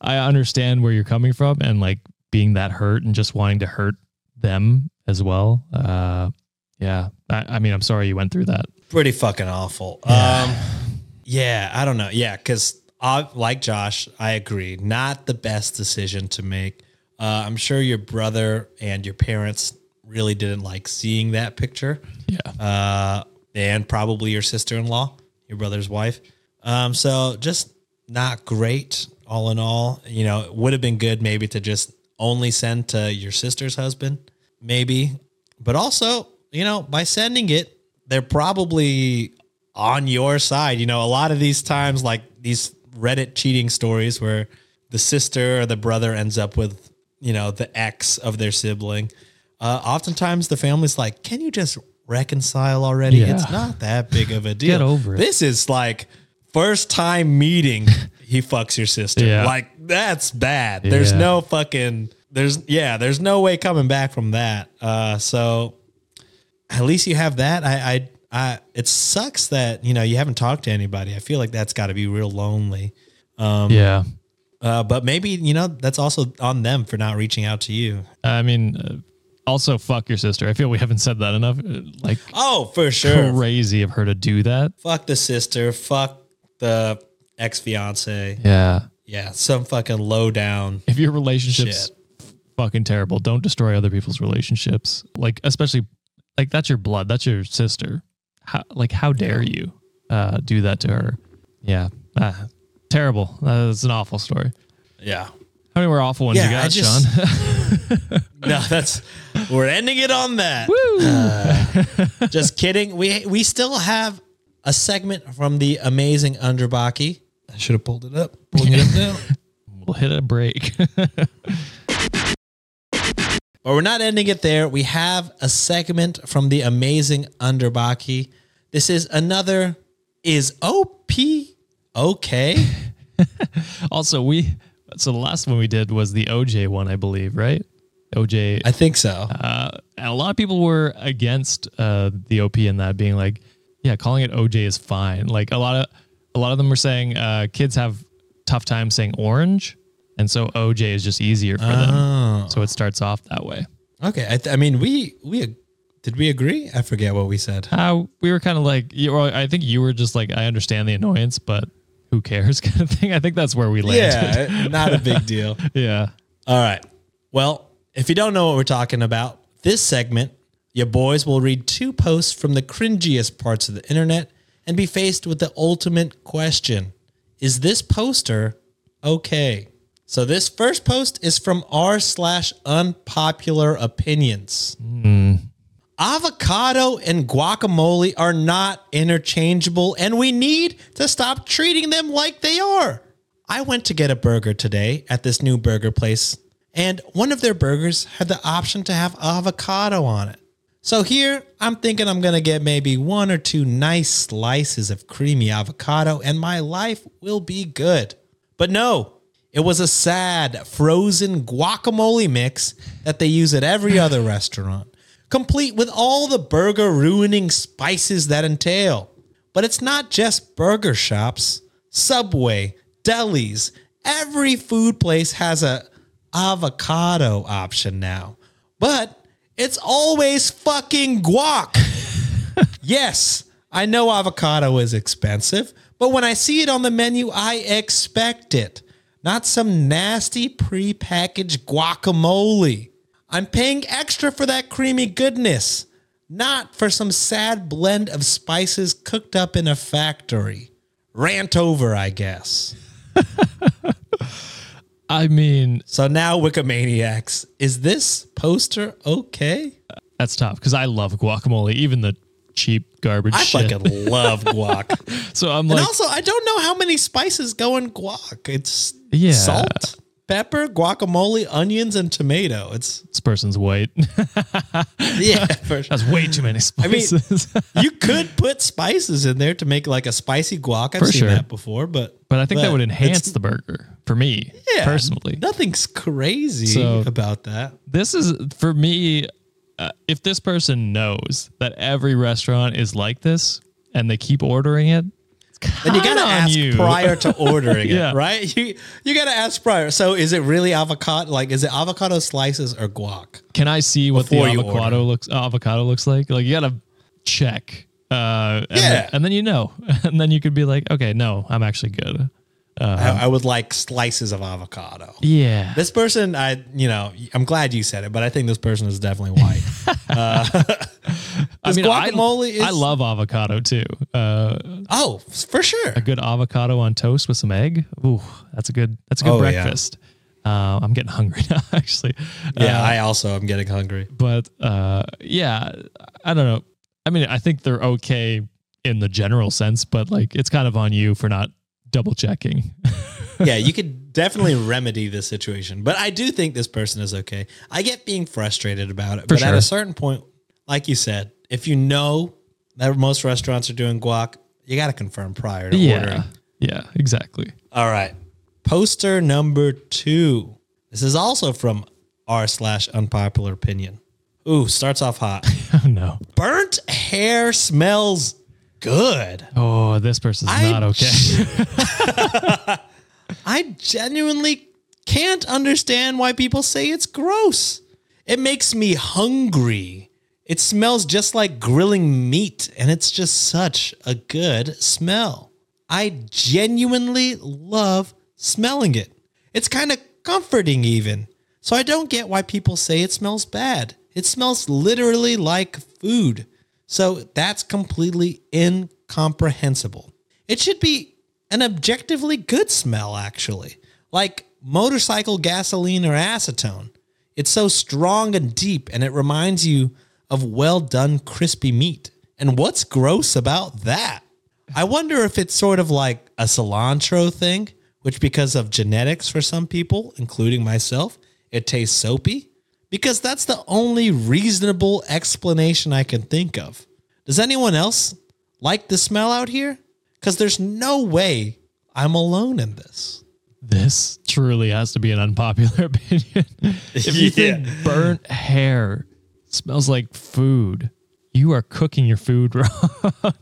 I understand where you're coming from and like being that hurt and just wanting to hurt them as well. Uh, yeah, I, I mean, I'm sorry you went through that. pretty fucking awful. Um, yeah, I don't know. Yeah, because I like Josh, I agree. Not the best decision to make. Uh, I'm sure your brother and your parents really didn't like seeing that picture, Yeah, uh, and probably your sister-in-law, your brother's wife. Um, so just not great, all in all. You know, it would have been good maybe to just only send to your sister's husband, maybe. But also, you know, by sending it, they're probably on your side. You know, a lot of these times, like these Reddit cheating stories where the sister or the brother ends up with, you know, the ex of their sibling. Uh, oftentimes the family's like, can you just reconcile already? Yeah. It's not that big of a deal. Get over it. This is like first time meeting. he fucks your sister. (laughs) Yeah. Like that's bad. There's Yeah. no fucking. There's yeah. There's no way coming back from that. Uh, so at least you have that. I, I, I, it sucks that you know you haven't talked to anybody. I feel like that's got to be real lonely. yeah. Uh, but maybe you know that's also on them for not reaching out to you. I mean, uh, also fuck your sister. I feel we haven't said that enough. Uh, Like Oh, for sure. crazy of her to do that. Fuck the sister. Fuck the ex fiance. Yeah. Yeah, some fucking low down. If your relationship's Shit. Fucking terrible, don't destroy other people's relationships. Like especially like that's your blood, that's your sister. How like how dare you uh do that to her? Yeah. Uh, terrible. That's an awful story. Yeah. How many more awful ones Yeah, you got, just- Sean? (laughs) No, that's we're ending it on that. Uh, just kidding. We we still have a segment from the amazing Underbaki. I should have pulled it up. Pulling it up now. (laughs) we'll hit a break. (laughs) But we're not ending it there. We have a segment from the amazing Underbaki. This is another is OP okay? (laughs) also, we so the last one we did was the OJ one, I believe, right? OJ I think so. Uh, and a lot of people were against uh, the OP in that being like, yeah, calling it OJ is fine. Like a lot of a lot of them were saying uh, kids have tough time saying orange, and so OJ is just easier for them. So it starts off that way. Okay. I, th- I mean, we we did we agree? I forget what we said. Uh, we were kind of like, you well, I think you were just like, I understand the annoyance, but who cares (laughs) kind of thing. I think that's where we landed. Yeah, (laughs) not a big (laughs) deal. Yeah. All right. Well, if you don't know what we're talking about, this segment, your boys will read two posts from the cringiest parts of the internet and be faced with the ultimate question Is this poster okay? So, this first post is from r slash unpopular opinions. Hmm. Avocado and guacamole are not interchangeable, and we need to stop treating them like they are. I went to get a burger today at this new burger place, and one of their burgers had the option to have avocado on it. So here, I'm thinking I'm gonna get maybe one or two nice slices of creamy avocado, and my life will be good. But no, it was a sad frozen guacamole mix that they use at every other (laughs) restaurant, complete with all the burger ruining spices that entail. But it's not just burger shops. Subway, delis, every food place has a avocado option now. But it's always fucking guac. (laughs) yes, I know avocado is expensive, but when I see it on the menu, I expect it. Not some nasty prepackaged guacamole. I'm paying extra for that creamy goodness, not for some sad blend of spices cooked up in a factory. Rant over, I guess. (laughs) I mean, So now, Wikimaniacs, is this poster okay? that's tough because I love guacamole, even the cheap garbage I shit. fucking love guac. (laughs) so I'm and like, also, I don't know how many spices go in guac. It's Yeah. salt, pepper, guacamole, onions, and tomato. It's this person's white. (laughs) yeah, for sure. That's way too many spices. I mean- spices. You could put spices in there to make like a spicy guac. I've For seen sure. that before, but but I think that would it's- enhance the burger for me yeah, personally. Nothing's crazy So- about that. this is for me. Uh, if this person knows that every restaurant is like this and they keep ordering it, Then you gotta ask you. prior to (laughs) ordering Yeah. it, right? You you gotta ask prior. So is it really avocado? Like, is it avocado slices or guac? can I see what the avocado looks avocado looks like? Like you gotta check. Uh, and, Yeah. then, and then you know, (laughs) and then you could be like, okay, no, I'm actually good. Uh-huh. I, I would like slices of avocado. Yeah, This person, I you know, I'm glad you said it, but I think this person is definitely white. (laughs) I mean, I, guacamole is- I love avocado too. Uh, oh, for sure. a good avocado on toast with some egg. Ooh, that's a good. That's a good Oh, yeah. breakfast. Uh, I'm getting hungry (laughs) now, actually. Yeah, Uh, I also am getting hungry. but uh, yeah, I don't know. I mean, I think they're okay in the general sense, but like it's kind of on you for not double checking. (laughs) yeah, you could definitely remedy this situation. But I do think this person is okay. I get being frustrated about it. For but at a certain point, like you said, if you know that most restaurants are doing guac, you got to confirm prior to Yeah. ordering. Yeah, exactly. All right. Poster number two. This is also from r slash unpopular opinion. Ooh, starts off hot. (laughs) Oh no. Burnt hair smells good. Oh, this person's I- not okay. (laughs) (laughs) I genuinely can't understand why people say it's gross. It makes me hungry. It smells just like grilling meat, and it's just such a good smell. I genuinely love smelling it. It's kind of comforting, even. So I don't get why people say it smells bad. It smells literally like food. So that's completely incomprehensible. It should be an objectively good smell, actually, like motorcycle gasoline or acetone. It's so strong and deep, and it reminds you of well done, crispy meat. And what's gross about that? I wonder if it's sort of like a cilantro thing, which, because of genetics for some people, including myself, it tastes soapy. Because that's the only reasonable explanation I can think of. Does anyone else like the smell out here? Because there's no way I'm alone in this. this truly has to be an unpopular (laughs) opinion. if you (laughs) think burnt hair smells like food, you are cooking your food (laughs) wrong.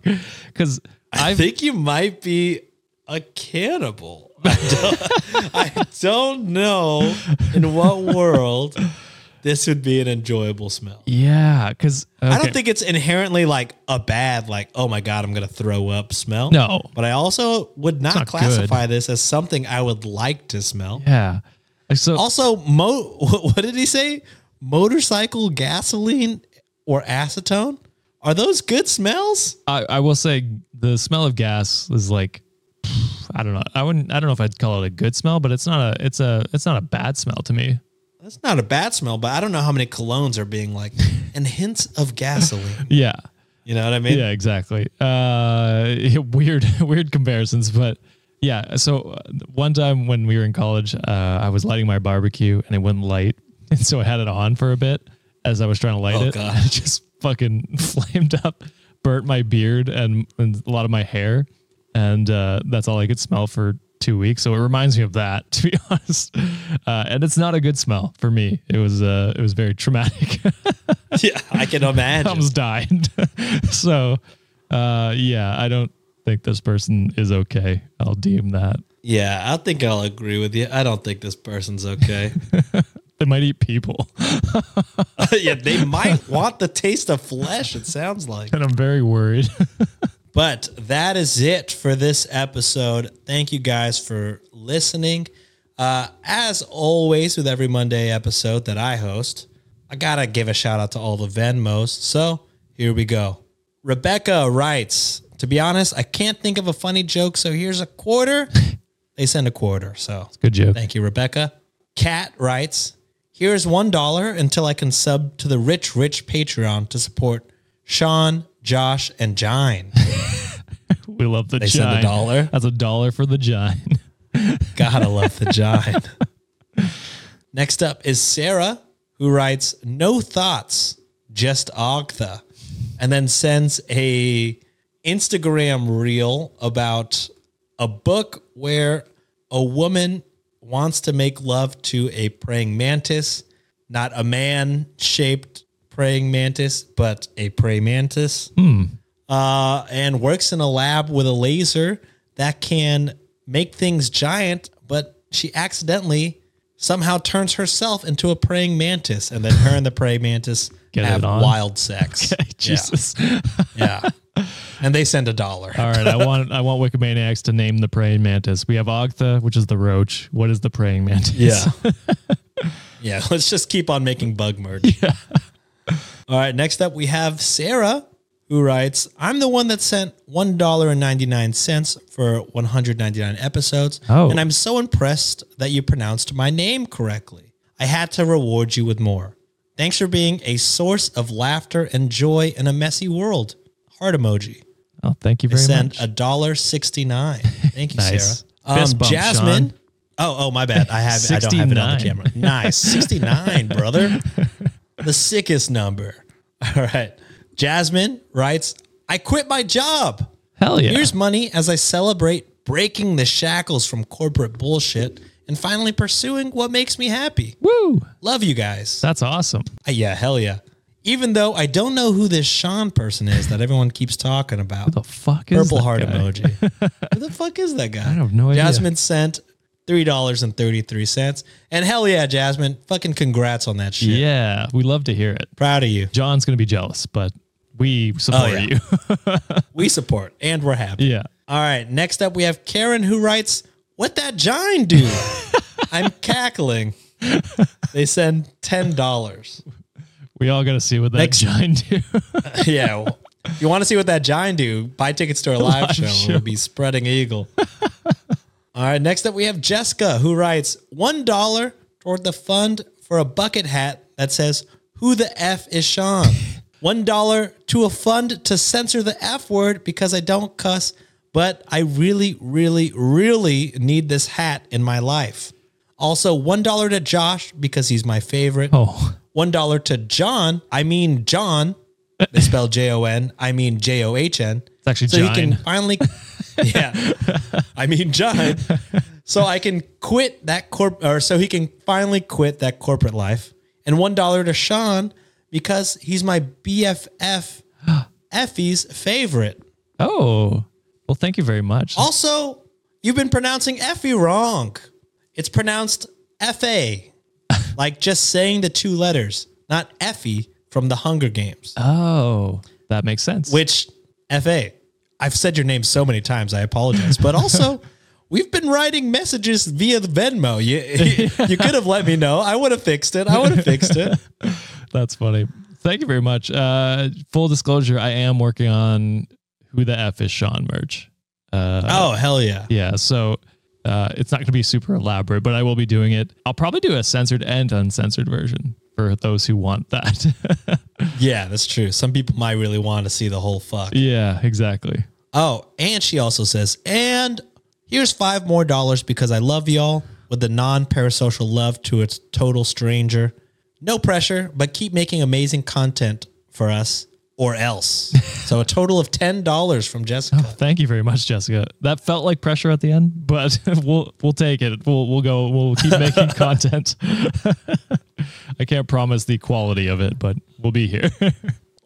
Because I think you might be a cannibal. (laughs) I don't, I don't know in what world this would be an enjoyable smell. yeah, because I don't think it's inherently like a bad, like, oh my God, I'm going to throw up smell. No. But I also would not, not classify this as something I would like to smell. yeah. So Also, mo- (laughs) what did he say? Motorcycle gasoline or acetone? Are those good smells? I, I will say the smell of gas is like I don't know. I wouldn't. I don't know if I'd call it a good smell, but it's not a. It's a. It's not a bad smell to me. That's not a bad smell, but I don't know how many colognes are being like, (laughs) and hints of gasoline. Yeah. You know what I mean? Yeah. Exactly. Uh, (laughs) weird. (laughs) Weird comparisons, but yeah. So uh, one time when we were in college, uh, I was lighting my barbecue and it wouldn't light, (laughs) and so I had it on for a bit as I was trying to light Oh, it. God. (laughs) It just fucking (laughs) flamed up, burnt my beard and, and a lot of my hair, and uh, that's all I could smell for two weeks. So it reminds me of that, to be honest. Uh, and it's not a good smell for me. It was uh, it was very traumatic. Yeah, I can imagine. died. so uh, yeah, I don't think this person is okay. I'll deem that. Yeah, I think I'll agree with you. I don't think this person's okay. They might eat people, (laughs) yeah, they (laughs) might want the taste of flesh, it sounds like. and I'm very worried. (laughs) But that is it for this episode. Thank you guys for listening. Uh, as always, with every Monday episode that I host, I gotta give a shout out to all the Venmos. So here we go. Rebecca writes, to be honest, I can't think of a funny joke, so here's a quarter. they send a quarter, so Good joke. Thank you, Rebecca. Kat writes, Here's one dollar until I can sub to the rich, rich Patreon to support Sean, Josh, and Jine. (laughs) We love the They send a dollar? That's a dollar for the gine. (laughs) Gotta love the Jine. (laughs) Next up is Sarah, who writes, No thoughts, just Ogtha. And then sends a Instagram reel about a book where a woman wants to make love to a praying mantis, not a man shaped praying mantis, but a praying mantis. Uh, and works in a lab with a laser that can make things giant, but she accidentally somehow turns herself into a praying mantis, and then her and the praying mantis Get have wild sex. (laughs) Jesus. Yeah. yeah. And they send a dollar. All right, I (laughs) want I want Wikimaniacs to name the praying mantis. We have Ogtha, which is the roach. What is the praying mantis? Yeah. (laughs) yeah. Let's just keep on making bug merge. Yeah. All right. Next up, we have Sarah, who writes I'm the one that sent $1.99 for 199 episodes. Oh. And I'm so impressed that you pronounced my name correctly. I had to reward you with more. Thanks for being a source of laughter and joy in a messy world. Heart emoji. Oh, thank you very much. Send much. a dollar sixty nine. Thank you, (laughs) Nice. Sarah. Um, bump, Jasmine. Sean. Oh, oh, my bad. I have. I don't have it on the camera. Nice, (laughs) sixty nine, brother. (laughs) The sickest number. All right. Jasmine writes, I quit my job. Hell yeah. Here's money as I celebrate breaking the shackles from corporate bullshit and finally pursuing what makes me happy. Woo. Love you guys. That's awesome. Uh, yeah, hell yeah. Even though I don't know who this Sean person is that everyone keeps talking about. The fuck is Purple heart guy? emoji. (laughs) who the fuck is that guy? I have no idea. Jasmine sent three dollars and thirty three cents. And hell yeah, Jasmine, fucking congrats on that shit. Yeah, we love to hear it. Proud of you. John's gonna be jealous, but we support Oh, yeah. you. (laughs) (laughs) We support and we're happy. yeah. All right. Next up, we have Karen who writes, What that Jine do? I'm cackling. They send $10. We all gotta see what that Next- giant do. (laughs) yeah. well, you want to see what that giant do? Buy tickets to our live, Live show. show. We'll be spreading eagle. All right. Next up, we have Jessica who writes, $1 toward the fund for a bucket hat that says, Who the F is Sean? (laughs) $1 to a fund to censor the F word because I don't cuss, but I really, really, really need this hat in my life. Also, $1 to Josh because he's my favorite. Oh. $1 to John. I mean, John. (laughs) They spell J O N. I mean, J O H N. It's actually so he can finally, (laughs) yeah. I mean, John. (laughs) So I can quit that corp, or so he can finally quit that corporate life. And one dollar to Sean because he's my BFF, (gasps) Effie's favorite. Oh. Well, thank you very much. Also, you've been pronouncing Effie wrong. It's pronounced F A, (laughs) like just saying the two letters, not Effie from the Hunger Games. Oh, that makes sense. which FA. I've said your name so many times, I apologize. But also, (laughs) we've been writing messages via the Venmo. You, (laughs) you could have let me know. I would have fixed it. I would have fixed it. That's funny. Thank you very much. Uh, full disclosure, I am working on who the F is Sean merch. Uh, Oh, hell yeah. Yeah, so uh, it's not going to be super elaborate, but I will be doing it. I'll probably do a censored and uncensored version for those who want that. (laughs) Yeah, that's true. Some people might really want to see the whole fuck. yeah, exactly. Oh, and she also says, and here's five more dollars because I love y'all with the non parasocial love to its total stranger. No pressure, but keep making amazing content for us or else. so a total of $10 from Jessica. Thank you very much, Jessica. That felt like pressure at the end, but (laughs) we'll we'll take it. We'll we'll go. We'll keep (laughs) making content. (laughs) I can't promise the quality of it, but we'll be here.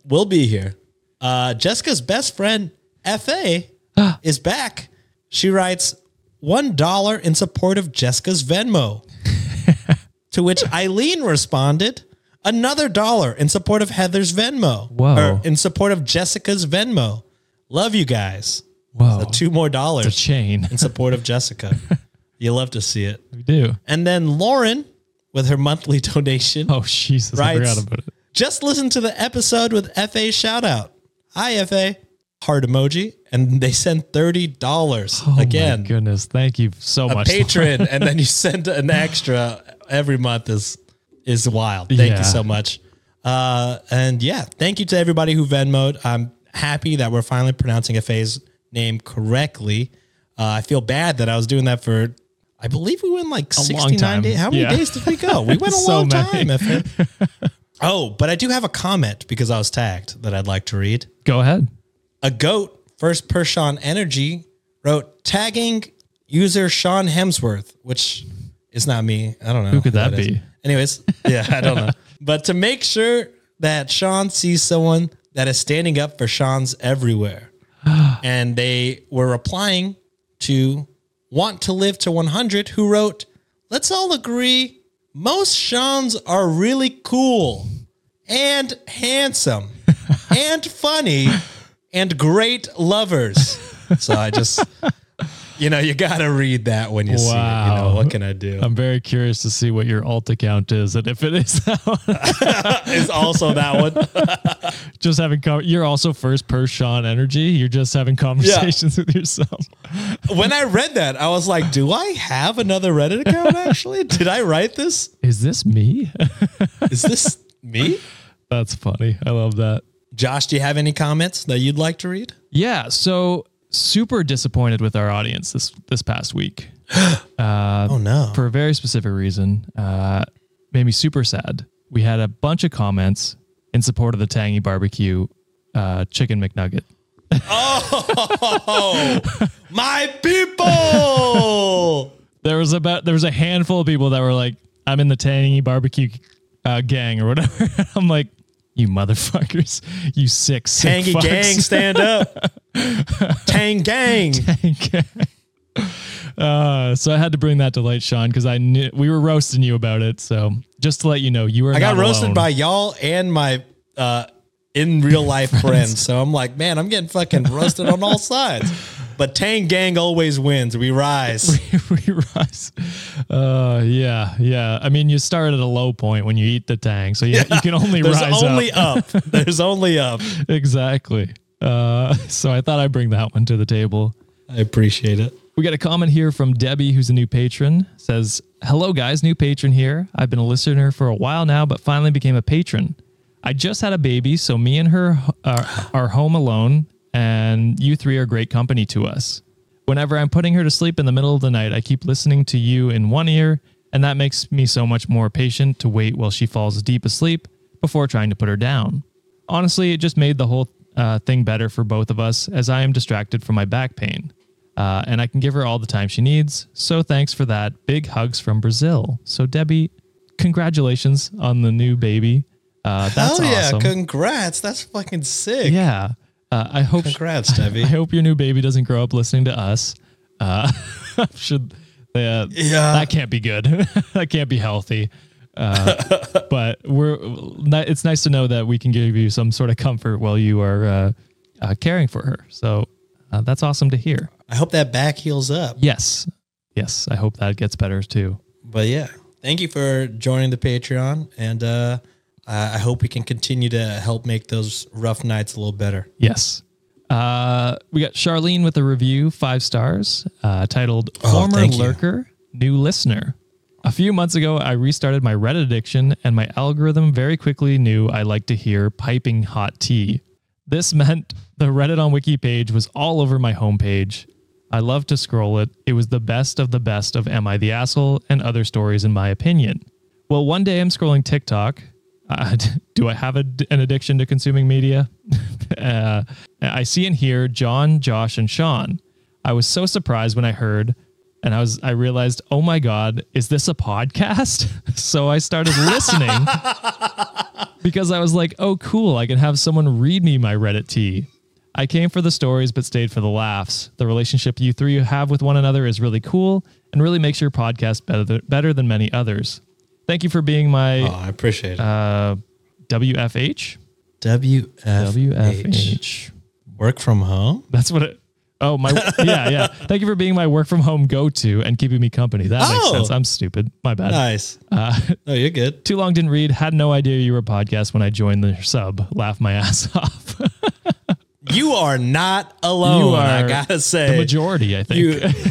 we'll be here. Uh, Jessica's best friend, FA, (gasps) is back. She writes $1 in support of Jessica's Venmo. to which Eileen responded, another dollar in support of Heather's Venmo. Whoa. Or in support of Jessica's Venmo. Love you guys. Whoa, So two more the dollars chain. in support of Jessica. (laughs) you love to see it. We do. And then Lauren, with her monthly donation, Oh Jesus, I Right. forgot about it. just listen to the episode with FA shout out. Hi FA. Heart emoji. And they send thirty dollars Oh again. my goodness, thank you so A much. patron, and then you (laughs) send an extra every month is is wild. Thank Yeah. you so much. Uh, and yeah, thank you to everybody who Venmoed. I'm happy that we're finally pronouncing FA's name correctly. Uh, I feel bad that I was doing that for. I believe we went like long 69 days. How many Yeah. days did we go? We went a (laughs) So long time. (laughs) Oh, but I do have a comment because I was tagged that I'd like to read. Go ahead. A goat, first per Sean Energy, wrote tagging user Sean Hemsworth, which is not me. I don't know. Who could that be? Anyways, (laughs) yeah, I don't know. But to make sure that Sean sees someone that is standing up for Sean's everywhere. (gasps) and they were replying to Want to Live to 100, who wrote, Let's all agree most Seans are really cool and handsome (laughs) and funny and great lovers. So I just, (laughs) you know, you got to read that when you see it. You know, Wow. what can I do? I'm very curious to see what your alt account is, and if it is that one, (laughs) is also that one. (laughs) just having com- you're also first per Sean energy. You're just having conversations (laughs) with yourself. When I read that, I was like, do I have another Reddit account actually? Did I write this? Is this me? Is this me? That's funny. I love that. Josh, do you have any comments that you'd like to read? Yeah. So super disappointed with our audience this this past week. (gasps) oh no. for a very specific reason. Uh, made me super sad. We had a bunch of comments in support of the Tangy Barbecue uh, chicken McNugget. Oh, (laughs) my people. There was about there was a handful of people that were like, "I'm in the Tangy Barbecue uh, gang" or whatever. (laughs) I'm like, "You motherfuckers, you sick, sick Tangy fucks." gang, stand up. (laughs) Tang gang. Uh, so I had to bring that to light, Sean, because I knew we were roasting you about it. So just to let you know, you were. I got roasted alone. by y'all and my uh, in real life (laughs) friends. So I'm like, man, I'm getting fucking roasted on all sides. But Tang gang always wins. We rise. (laughs) we rise. Uh, yeah, yeah. I mean, you start at a low point when you eat the tang, so you, you can only rise. (laughs) There's rise only up. up. There's only up. exactly. Uh, so I thought I'd bring that one to the table. I appreciate it. We got a comment here from Debbie, who's a new patron. Says, "Hello guys, new patron here. I've been a listener for a while now, but finally became a patron. I just had a baby, so me and her are, are home alone, and you three are great company to us. Whenever I'm putting her to sleep in the middle of the night, I keep listening to you in one ear, and that makes me so much more patient to wait while she falls deep asleep before trying to put her down. Honestly, it just made the whole uh, thing better for both of us as I am distracted from my back pain. Uh, and I can give her all the time she needs. So thanks for that. Big hugs from Brazil. So, Debbie, congratulations on the new baby. Uh, that's Hell yeah. awesome. Congrats. That's fucking sick. yeah. Uh, I hope Congrats, Debbie. (laughs) I hope your new baby doesn't grow up listening to us. Uh, (laughs) should uh, Yeah. that can't be good. (laughs) that can't be healthy. Uh, but we're it's nice to know that we can give you some sort of comfort while you are uh, uh, caring for her. So uh, that's awesome to hear. I hope that back heals up. Yes, yes. I hope that gets better too. But yeah, thank you for joining the Patreon. And uh, I hope we can continue to help make those rough nights a little better. Yes. Uh, we got Charlene with a review, five stars, uh, titled Oh, Former. Lurker, New Listener. A few months ago, I restarted my Reddit addiction, and my algorithm very quickly knew I liked to hear piping hot tea. This meant the Reddit on Wiki page was all over my homepage. I loved to scroll it. It was the best of the best of Am I the Asshole and other stories, in my opinion. Well, one day I'm scrolling TikTok. Uh, (laughs) do I have a, an addiction to consuming media? (laughs) uh, I see and hear John, Josh, and Sean. I was so surprised when I heard, and I was I realized, oh my god, is this a podcast? (laughs) so I started listening because I was like, oh cool, I can have someone read me my Reddit tea. I came for the stories but stayed for the laughs. The relationship you three have with one another is really cool and really makes your podcast better, better than many others. Thank you for being my Oh, I appreciate it. uh, WFH. WFH. WFH. Work from home? That's what it. Oh my, (laughs) yeah, yeah. Thank you for being my work from home go to and keeping me company. That makes Oh. sense. I'm stupid. My bad. Nice. Uh, No, you're good. (laughs) too long didn't read. Had no idea you were a podcast when I joined the sub. Laugh my (laughs) ass off. You are not alone. you are I gotta say, the majority. I think. You,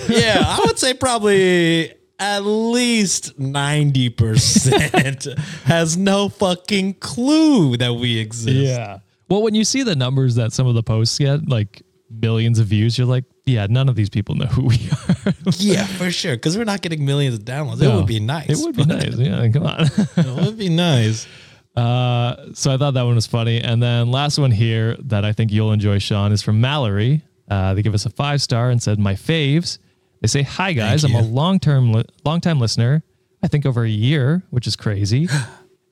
yeah, I would say probably at least ninety percent (laughs) has no fucking clue that we exist. yeah. Well, when you see the numbers that some of the posts get, like millions of views, you're like, yeah, none of these people know who we (laughs) are. yeah, for sure. Because we're not getting millions of downloads. It would be nice. It would be nice. Yeah, come on. (laughs) It would be nice. Uh, so I thought that one was funny. And then last one here that I think you'll enjoy, Sean, is from Mallory. Uh, they give us a five star and said, "My faves." They say, "Hi guys, I'm a long term li- long time listener. I think over a year, which is crazy." (gasps)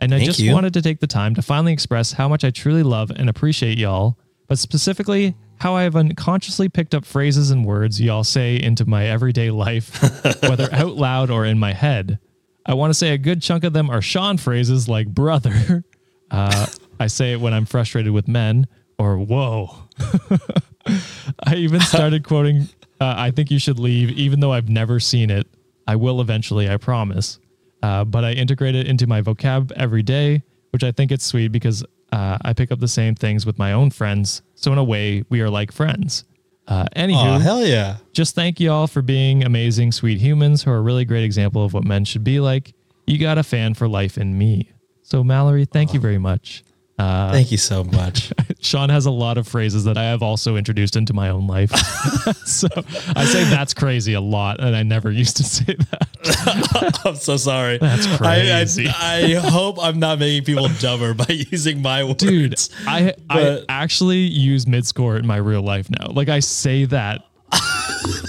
And I Thank just you. wanted to take the time to finally express how much I truly love and appreciate y'all, but specifically how I have unconsciously picked up phrases and words y'all say into my everyday life, (laughs) whether out loud or in my head. I want to say a good chunk of them are Sean phrases like brother. (laughs) Uh, I say it when I'm frustrated with men or whoa. (laughs) I even started quoting, uh, I think you should leave, even though I've never seen it. I will eventually, I promise. Uh, but I integrate it into my vocab every day, which I think it's sweet because uh, I pick up the same things with my own friends. So in a way, we are like friends. Uh, anywho, Oh hell yeah! just thank you all for being amazing, sweet humans who are a really great example of what men should be like. You got a fan for life in me. So Mallory, thank you very much. Uh, Thank you so much. (laughs) Sean has a lot of phrases that I have also introduced into my own life. (laughs) so I say that's crazy a lot, and I never used to say that. (laughs) I'm so sorry. That's crazy. I, I, I hope I'm not making people dumber by using my words. Dude, I I actually use mid score in my real life now. Like I say that,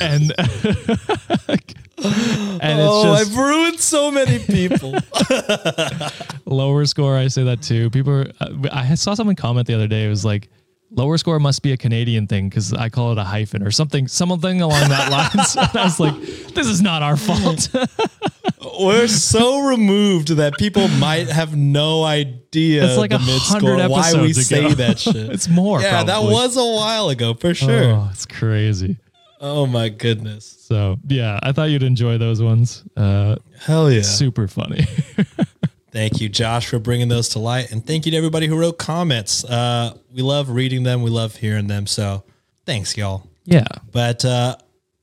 and and oh, it's just I've ruined so many people. (laughs) lower score. I say that too. People, are, uh, I saw someone comment the other day. It was like. Lower score must be a Canadian thing because I call it a hyphen or something, something along that (laughs) lines. (laughs) and I was like, "This is not our fault." We're so removed that people might have no idea It's like a hundred why we episodes say that shit. it's more. yeah, that was a while ago for sure. Oh, it's crazy. Oh my goodness. So yeah, I thought you'd enjoy those ones. Uh, Hell yeah. Super funny. (laughs) Thank you, Josh, for bringing those to light. And thank you to everybody who wrote comments. Uh, we love reading them. We love hearing them. So thanks, y'all. yeah. But uh,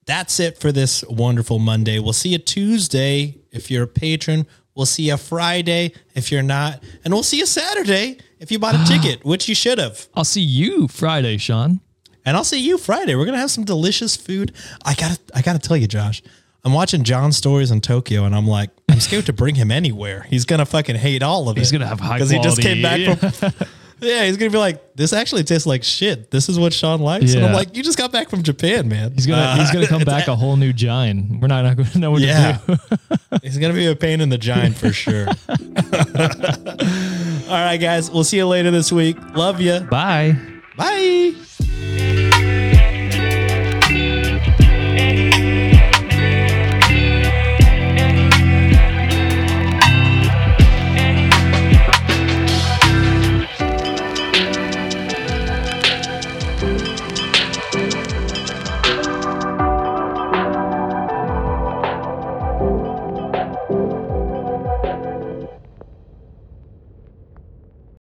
that's it for this wonderful Monday. We'll see you Tuesday if you're a patron. We'll see you Friday if you're not. And we'll see you Saturday if you bought a (gasps) ticket, which you should have. I'll see you Friday, Sean. And I'll see you Friday. We're gonna have some delicious food. I gotta I gotta tell you, Josh. I'm watching John's stories in Tokyo and I'm like, I'm scared to bring him anywhere. He's gonna fucking hate all of it. He's gonna have high Because he just came back quality- from (laughs) Yeah, he's gonna be like, this actually tastes like shit. This is what Sean likes. And I'm like, you just got back from Japan, man. He's gonna Uh, he's gonna come (laughs) back a whole new giant. We're not, (laughs) not gonna know what Yeah. to do. He's gonna be a pain in the giant for sure. All right, guys. We'll see you later this week. Love you. Bye. Bye.